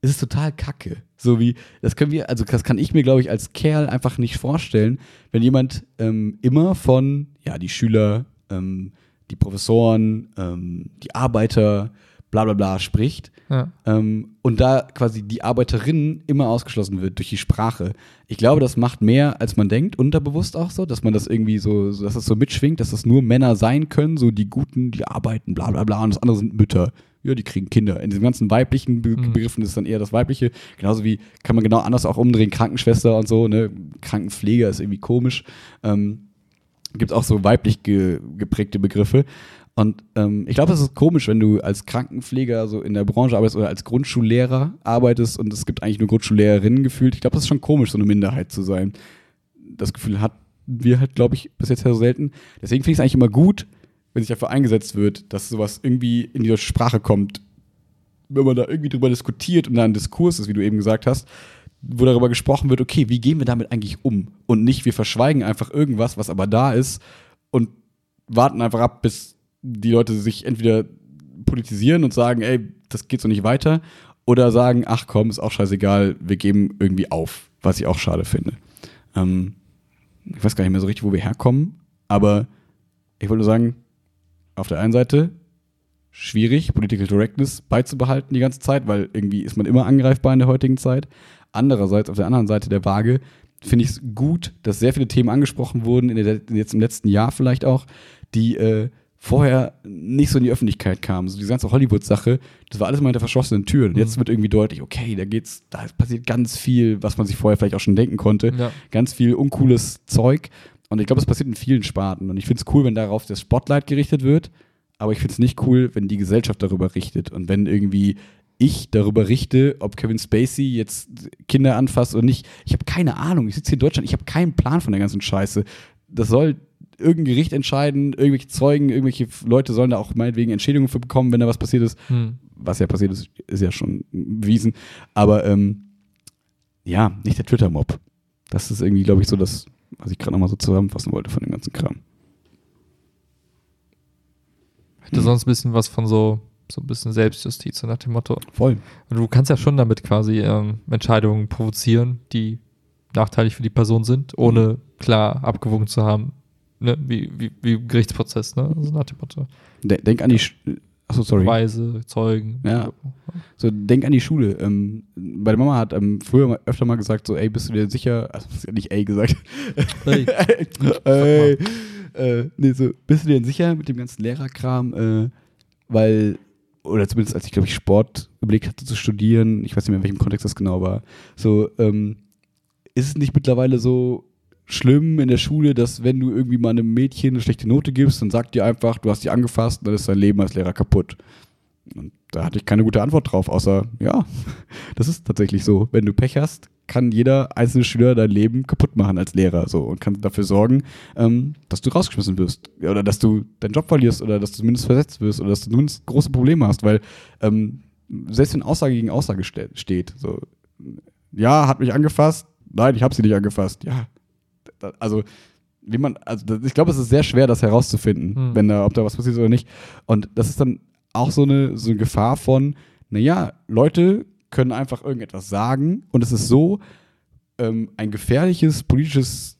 ist es total kacke. So wie, das können wir, also das kann ich mir, glaube ich, als Kerl einfach nicht vorstellen, wenn jemand ähm, immer von, ja, die Schüler, ähm, die Professoren, ähm, die Arbeiter, bla bla bla spricht Ja. ähm, und da quasi die Arbeiterin immer ausgeschlossen wird durch die Sprache. Ich glaube, das macht mehr, als man denkt, unterbewusst auch so, dass man das irgendwie so, dass das so mitschwingt, dass das nur Männer sein können, so die Guten, die arbeiten, bla bla bla, und das andere sind Mütter. Ja, die kriegen Kinder. In diesen ganzen weiblichen Be Mhm. Begriffen ist dann eher das Weibliche. Genauso wie kann man genau anders auch umdrehen, Krankenschwester und so, ne? Krankenpfleger ist irgendwie komisch. Ähm, gibt auch so weiblich ge geprägte Begriffe. Und ähm, ich glaube, es ist komisch, wenn du als Krankenpfleger so in der Branche arbeitest oder als Grundschullehrer arbeitest und es gibt eigentlich nur Grundschullehrerinnen gefühlt. Ich glaube, das ist schon komisch, so eine Minderheit zu sein. Das Gefühl hatten wir halt, glaube ich, bis jetzt sehr selten. Deswegen finde ich es eigentlich immer gut, wenn sich dafür eingesetzt wird, dass sowas irgendwie in die deutsche Sprache kommt. Wenn man da irgendwie drüber diskutiert und da ein Diskurs ist, wie du eben gesagt hast, wo darüber gesprochen wird, okay, wie gehen wir damit eigentlich um? Und nicht, wir verschweigen einfach irgendwas, was aber da ist und warten einfach ab, bis die Leute sich entweder politisieren und sagen, ey, das geht so nicht weiter, oder sagen, ach komm, ist auch scheißegal, wir geben irgendwie auf, was ich auch schade finde. Ähm, ich weiß gar nicht mehr so richtig, wo wir herkommen, aber ich wollte nur sagen, auf der einen Seite schwierig, Political Correctness beizubehalten die ganze Zeit, weil irgendwie ist man immer angreifbar in der heutigen Zeit. Andererseits, auf der anderen Seite der Waage, finde ich es gut, dass sehr viele Themen angesprochen wurden, in der, jetzt im letzten Jahr vielleicht auch, die äh, vorher nicht so in die Öffentlichkeit kamen. So diese ganze Hollywood-Sache, das war alles mal hinter verschlossenen Türen. Und jetzt Mhm. wird irgendwie deutlich, okay, da geht's, da passiert ganz viel, was man sich vorher vielleicht auch schon denken konnte. Ja. Ganz viel uncooles Zeug. Und ich glaube, es passiert in vielen Sparten. Und ich finde es cool, wenn darauf das Spotlight gerichtet wird. Aber ich finde es nicht cool, wenn die Gesellschaft darüber richtet. Und wenn irgendwie ich darüber richte, ob Kevin Spacey jetzt Kinder anfasst oder nicht. Ich habe keine Ahnung. Ich sitze hier in Deutschland, ich habe keinen Plan von der ganzen Scheiße. Das soll irgendein Gericht entscheiden, irgendwelche Zeugen, irgendwelche Leute sollen da auch meinetwegen Entschädigungen für bekommen, wenn da was passiert ist. Hm. Was ja passiert ist, ist ja schon bewiesen. Aber ähm, ja, nicht der Twitter-Mob. Das ist irgendwie, glaube ich, so das, was ich gerade nochmal so zusammenfassen wollte von dem ganzen Kram. Hätte sonst ein bisschen was von so, so ein bisschen Selbstjustiz, so nach dem Motto. Voll. Und du kannst ja schon damit quasi ähm, Entscheidungen provozieren, die nachteilig für die Person sind, ohne klar abgewogen zu haben, ne? wie, wie, wie im Gerichtsprozess, ne? Also nach dem Motto. De denk an die. Sch Achso, sorry. Weise, Zeugen. Ja. So, denk an die Schule. Ähm, meine Mama hat ähm, früher mal, öfter mal gesagt, so, ey, bist du dir sicher? Also, nicht ey gesagt. Hey. (laughs) ey. Äh, nee, so, bist du dir denn sicher mit dem ganzen Lehrerkram? Äh, weil, oder zumindest als ich, glaube ich, Sport überlegt hatte zu studieren, ich weiß nicht mehr, in welchem Kontext das genau war, so, ähm, ist es nicht mittlerweile so schlimm in der Schule, dass wenn du irgendwie mal einem Mädchen eine schlechte Note gibst, dann sagt dir einfach, du hast die angefasst und dann ist dein Leben als Lehrer kaputt. Und da hatte ich keine gute Antwort drauf, außer, ja, (laughs) das ist tatsächlich so. Wenn du Pech hast, kann jeder einzelne Schüler dein Leben kaputt machen als Lehrer so und kann dafür sorgen, ähm, dass du rausgeschmissen wirst oder dass du deinen Job verlierst oder dass du zumindest versetzt wirst oder dass du zumindest große Probleme hast, weil ähm, selbst wenn Aussage gegen Aussage ste steht, so, ja, hat mich angefasst, nein, ich habe sie nicht angefasst, ja, also wie man, also ich glaube, es ist sehr schwer, das herauszufinden, Hm. wenn da, ob da was passiert oder nicht. Und das ist dann auch so eine, so eine Gefahr von, naja, Leute können einfach irgendetwas sagen und es ist so ähm, ein gefährliches politisches,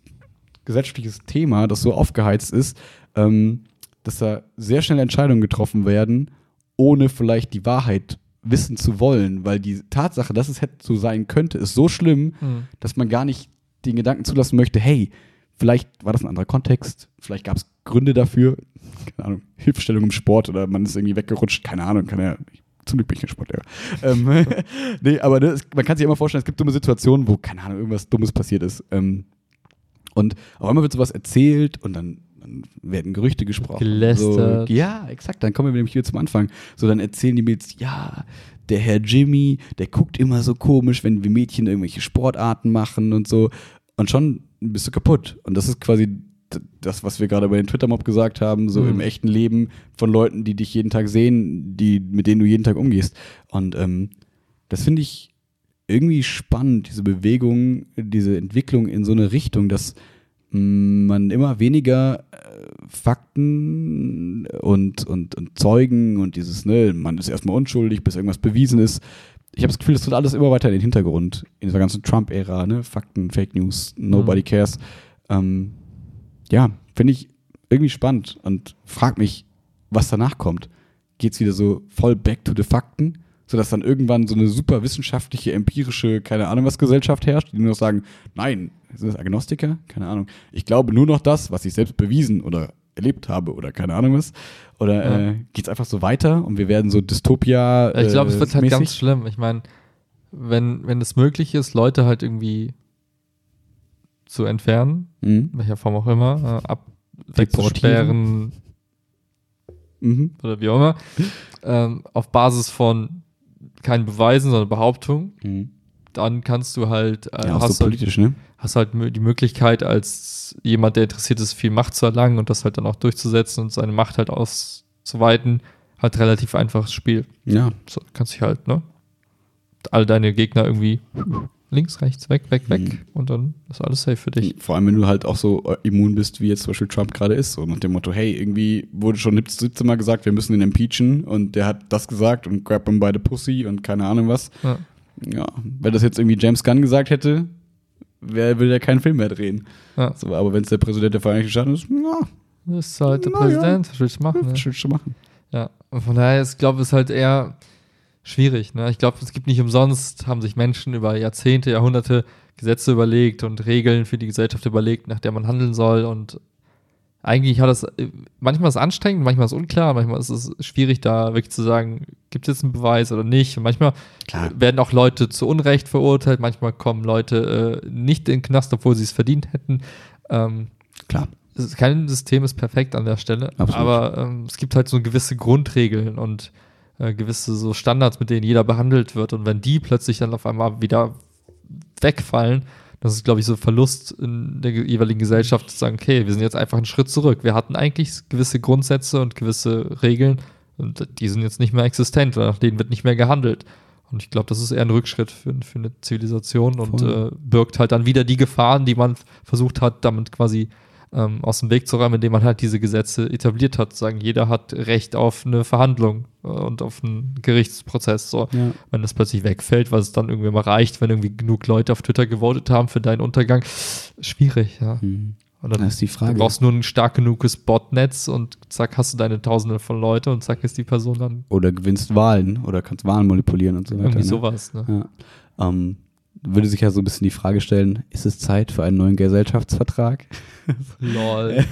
gesellschaftliches Thema, das so aufgeheizt ist, ähm, dass da sehr schnell Entscheidungen getroffen werden, ohne vielleicht die Wahrheit wissen zu wollen, weil die Tatsache, dass es hätte so sein könnte, ist so schlimm, Hm. dass man gar nicht den Gedanken zulassen möchte, hey, vielleicht war das ein anderer Kontext, vielleicht gab es Gründe dafür, keine Ahnung, Hilfestellung im Sport oder man ist irgendwie weggerutscht, keine Ahnung, kann ja, zum Glück bin ich kein Sportlehrer. (laughs) ähm, (laughs) nee, aber ne, man kann sich immer vorstellen, es gibt dumme Situationen, wo, keine Ahnung, irgendwas Dummes passiert ist. Ähm, und auf einmal wird sowas erzählt und dann, dann werden Gerüchte gesprochen. Gelästert. So, ja, exakt, dann kommen wir nämlich wieder zum Anfang. So, dann erzählen die mir jetzt, ja, der Herr Jimmy, der guckt immer so komisch, wenn wir Mädchen irgendwelche Sportarten machen und so. Und schon bist du kaputt. Und das ist quasi das, was wir gerade bei den Twitter-Mob gesagt haben, so Mhm. im echten Leben von Leuten, die dich jeden Tag sehen, die, mit denen du jeden Tag umgehst. Und ähm, das finde ich irgendwie spannend, diese Bewegung, diese Entwicklung in so eine Richtung, dass man immer weniger äh, Fakten und, und, und Zeugen und dieses, ne, man ist erstmal unschuldig, bis irgendwas bewiesen ist. Ich habe das Gefühl, das tritt alles immer weiter in den Hintergrund, in dieser ganzen Trump-Ära, ne? Fakten, Fake News, nobody Mhm. cares. Ähm, ja, finde ich irgendwie spannend und frag mich, was danach kommt. Geht's wieder so voll back to the Fakten, sodass dann irgendwann so eine super wissenschaftliche, empirische, keine Ahnung was Gesellschaft herrscht, die nur noch sagen, nein, sind das Agnostiker? Keine Ahnung. Ich glaube nur noch das, was ich selbst bewiesen oder erlebt habe oder keine Ahnung was. Oder Ja. äh, geht's einfach so weiter und wir werden so Dystopia. Ich glaube, es äh, wird halt mäßig? ganz schlimm. Ich meine, wenn, wenn es möglich ist, Leute halt irgendwie zu entfernen, Mhm. welcher Form auch immer, äh, ab wegzusperren Mhm. oder wie auch immer, (laughs) ähm, auf Basis von keinen Beweisen, sondern Behauptungen, Mhm. dann kannst du halt, äh, Ja, hast, so halt politisch, ne? hast halt die Möglichkeit, als jemand, der interessiert ist, viel Macht zu erlangen und das halt dann auch durchzusetzen und seine Macht halt auszuweiten, halt relativ einfaches Spiel. Ja. So, kannst dich halt, ne? All deine Gegner irgendwie links, rechts, weg, weg, weg Mhm. und dann ist alles safe für dich. Vor allem, wenn du halt auch so äh, immun bist, wie jetzt zum Beispiel Trump gerade ist. So nach dem Motto, hey, irgendwie wurde schon 17 Mal gesagt, wir müssen ihn impeachen und der hat das gesagt und grab him by the pussy und keine Ahnung was. Ja. Ja, wenn das jetzt irgendwie James Gunn gesagt hätte, wer will ja keinen Film mehr drehen? Ja. So, aber wenn es der Präsident der Vereinigten Staaten ist, ja, Das ist halt der Na ja. Präsident, was willst du machen? Ne? was willst du machen? Ja, und von daher, ich glaube, es ist halt eher schwierig. Ne? Ich glaube, es gibt nicht umsonst, haben sich Menschen über Jahrzehnte, Jahrhunderte Gesetze überlegt und Regeln für die Gesellschaft überlegt, nach der man handeln soll. Und eigentlich hat das, äh, manchmal ist es anstrengend, manchmal ist es unklar, manchmal ist es schwierig, da wirklich zu sagen, gibt es jetzt einen Beweis oder nicht. Und manchmal Klar. werden auch Leute zu Unrecht verurteilt, manchmal kommen Leute äh, nicht in den Knast, obwohl sie es verdient hätten. Ähm, Klar. kein System ist perfekt an der Stelle, Absolut. aber ähm, es gibt halt so gewisse Grundregeln und äh, gewisse so Standards, mit denen jeder behandelt wird. Und wenn die plötzlich dann auf einmal wieder wegfallen, das ist, glaube ich, so ein Verlust in der ge- jeweiligen Gesellschaft, zu sagen, okay, wir sind jetzt einfach einen Schritt zurück. Wir hatten eigentlich gewisse Grundsätze und gewisse Regeln und die sind jetzt nicht mehr existent, oder nach denen wird nicht mehr gehandelt. Und ich glaube, das ist eher ein Rückschritt für, für eine Zivilisation und äh, birgt halt dann wieder die Gefahren, die man versucht hat, damit quasi ähm, aus dem Weg zu räumen, indem man halt diese Gesetze etabliert hat. Sagen, jeder hat Recht auf eine Verhandlung äh, und auf einen Gerichtsprozess. So. Ja. Wenn das plötzlich wegfällt, weil es dann irgendwie mal reicht, wenn irgendwie genug Leute auf Twitter gewotet haben für deinen Untergang, schwierig, ja. Hm. Und dann, Das ist die du Frage. brauchst nur ein stark genuges Botnetz und zack, hast du deine Tausende von Leute und zack ist die Person dann Oder gewinnst Wahlen oder kannst Wahlen manipulieren und so weiter. irgendwie ne? sowas. Ne? Ja. Ähm, würde sich ja so ein bisschen die Frage stellen, ist es Zeit für einen neuen Gesellschaftsvertrag? (laughs) Lol.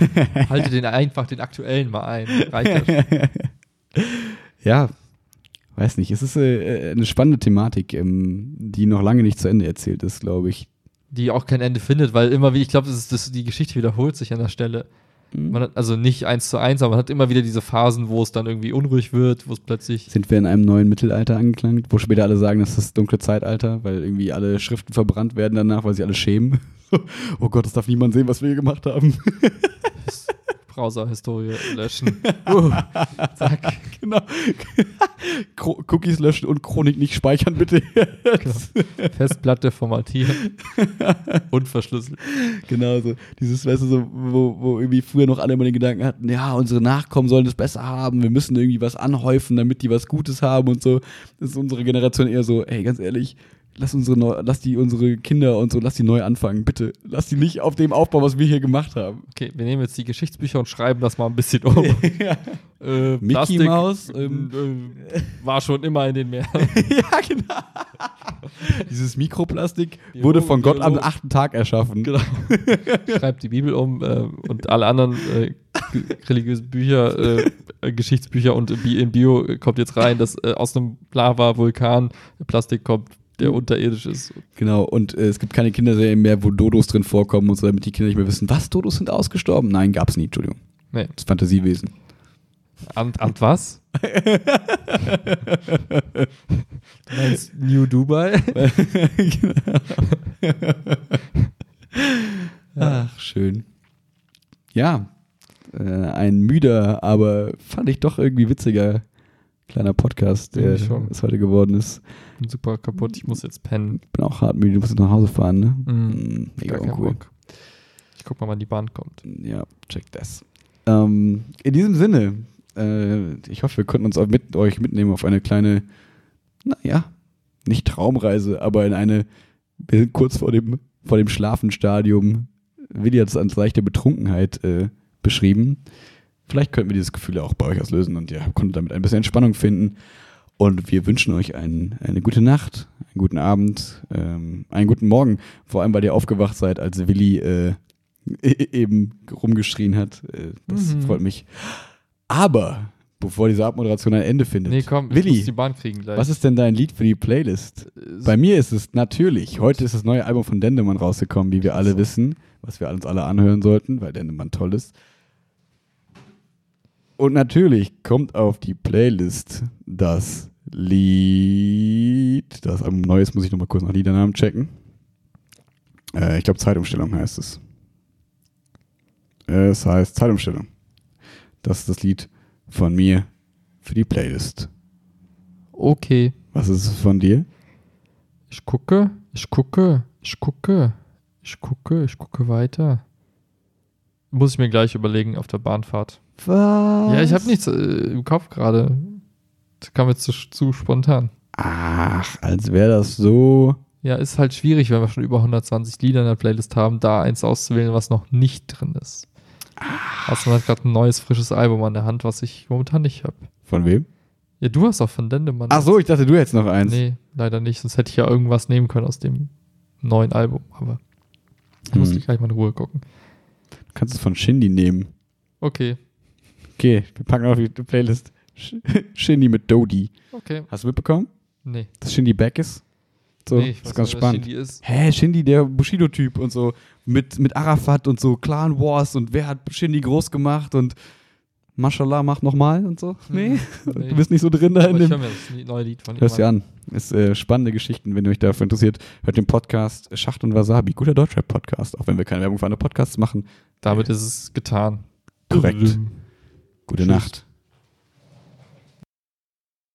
Halte den einfach, den aktuellen mal ein. Reicht ja schon. (laughs) Ja, weiß nicht. Es ist äh, eine spannende Thematik, ähm, die noch lange nicht zu Ende erzählt ist, glaube ich. Die auch kein Ende findet, weil immer wie, ich glaube, das das, die Geschichte wiederholt sich an der Stelle. Man hat, also nicht eins zu eins, aber man hat immer wieder diese Phasen, wo es dann irgendwie unruhig wird, wo es plötzlich. Sind wir in einem neuen Mittelalter angelangt, wo später alle sagen, das ist das dunkle Zeitalter, weil irgendwie alle Schriften verbrannt werden danach, weil sie alle schämen. (laughs) oh Gott, das darf niemand sehen, was wir hier gemacht haben. (laughs) Browser-Historie löschen. (laughs) Uh, zack. (laughs) genau. (laughs) Cookies löschen und Chronik nicht speichern, bitte. Festplatte formatieren und verschlüsseln. Genau so. Dieses, weißt du, so, wo, wo irgendwie früher noch alle immer den Gedanken hatten, ja, unsere Nachkommen sollen es besser haben, wir müssen irgendwie was anhäufen, damit die was Gutes haben und so. Das ist unsere Generation eher so, ey, ganz ehrlich, lass unsere neu, lass die unsere Kinder und so, lass die neu anfangen, bitte. Lass die nicht auf dem aufbauen, was wir hier gemacht haben. Okay, wir nehmen jetzt die Geschichtsbücher und schreiben das mal ein bisschen um. (laughs) äh, Mickey Plastik, Maus, ähm, äh, war schon immer in den Meeren. (laughs) ja, genau. (laughs) Dieses Mikroplastik Die wurde von Gott am Biologen- achten Tag erschaffen. Genau. Schreibt die Bibel um äh, und alle anderen äh, religiösen Bücher, äh, äh, Geschichtsbücher und in Bi- in Bio kommt jetzt rein, dass äh, aus einem Lava-Vulkan Plastik kommt, der unterirdisch ist. Genau, und äh, es gibt keine Kinderserien mehr, wo Dodos drin vorkommen und so, damit die Kinder nicht mehr wissen, was, Dodos sind ausgestorben? Nein, gab's nie, Entschuldigung. Nee. Das Fantasiewesen. Ant, Ant was? (laughs) du meinst New Dubai? (laughs) Ach, schön. Ja, äh, ein müder, aber fand ich doch irgendwie witziger kleiner Podcast, der schon. es heute geworden ist. Bin super kaputt, ich muss jetzt pennen. Bin auch hart müde, du musst jetzt nach Hause fahren, ne? Mhm. Mm, Mega uncool. Bock. Ich guck mal, wann die Bahn kommt. Ja, check das. Ähm, in diesem Sinne, äh, ich hoffe, wir konnten uns auch mit euch mitnehmen auf eine kleine, naja, nicht Traumreise, aber in eine, wir sind kurz vor dem, vor dem Schlafenstadium. Willi hat es als leichte Betrunkenheit äh, beschrieben. Vielleicht könnten wir dieses Gefühl auch bei euch auslösen und ihr konntet damit ein bisschen Entspannung finden. Und wir wünschen euch ein, eine gute Nacht, einen guten Abend, ähm, einen guten Morgen. Vor allem, weil ihr aufgewacht seid, als Willi äh, e- eben rumgeschrien hat. Äh, das Mhm. freut mich. Aber bevor diese Abmoderation ein Ende findet, Nee, komm, ich Willi, muss die Bahn kriegen gleich. was ist denn dein Lied für die Playlist? Bei mir ist es natürlich, heute ist das neue Album von Dendemann rausgekommen, wie wir alle wissen, was wir uns alle anhören sollten, weil Dendemann toll ist. Und natürlich kommt auf die Playlist das Lied, das Album neu ist, muss ich nochmal kurz nach Liedernamen checken. Äh, ich glaube Zeitumstellung heißt es. Es heißt Zeitumstellung. Das ist das Lied von mir für die Playlist. Okay. Was ist es von dir? Ich gucke, ich gucke, ich gucke, ich gucke, ich gucke weiter. Muss ich mir gleich überlegen auf der Bahnfahrt. Was? Ja, ich habe nichts äh, im Kopf gerade. Das kam jetzt zu, zu spontan. Ach, als wäre das so. Ja, ist halt schwierig, wenn wir schon über 120 Lieder in der Playlist haben, da eins auszuwählen, was noch nicht drin ist. Also man hat gerade ein neues, frisches Album an der Hand, was ich momentan nicht habe. Von wem? Ja, du hast auch von Dendemann. Ach so, ich dachte, du hättest noch eins. Nee, leider nicht, sonst hätte ich ja irgendwas nehmen können aus dem neuen Album, aber Hm. ich gleich mal in Ruhe gucken. Du kannst es von Shindy nehmen. Okay, Okay, wir packen auf die Playlist Sh- (laughs) Shindy mit Dodie. okay. Hast du mitbekommen, Nee, dass Shindy back ist? So, nee, ich das ist ganz nicht, spannend. Shindy ist. Hä, Shindy, der Bushido-Typ und so. Mit, mit Arafat und so, Clan Wars und wer hat Shindy groß gemacht und Mashallah, mach nochmal und so. Nee, nee. du bist nicht so drin da in ich dem. höre mir das neue Lied von ihm Hörst dir an. Ist äh, spannende Geschichten, wenn ihr euch dafür interessiert. Hört den Podcast Schacht und Wasabi. Guter Deutschrap-Podcast, auch wenn wir keine Werbung für andere Podcasts machen. Damit ist es getan. Korrekt. Gute Tschüss. Nacht.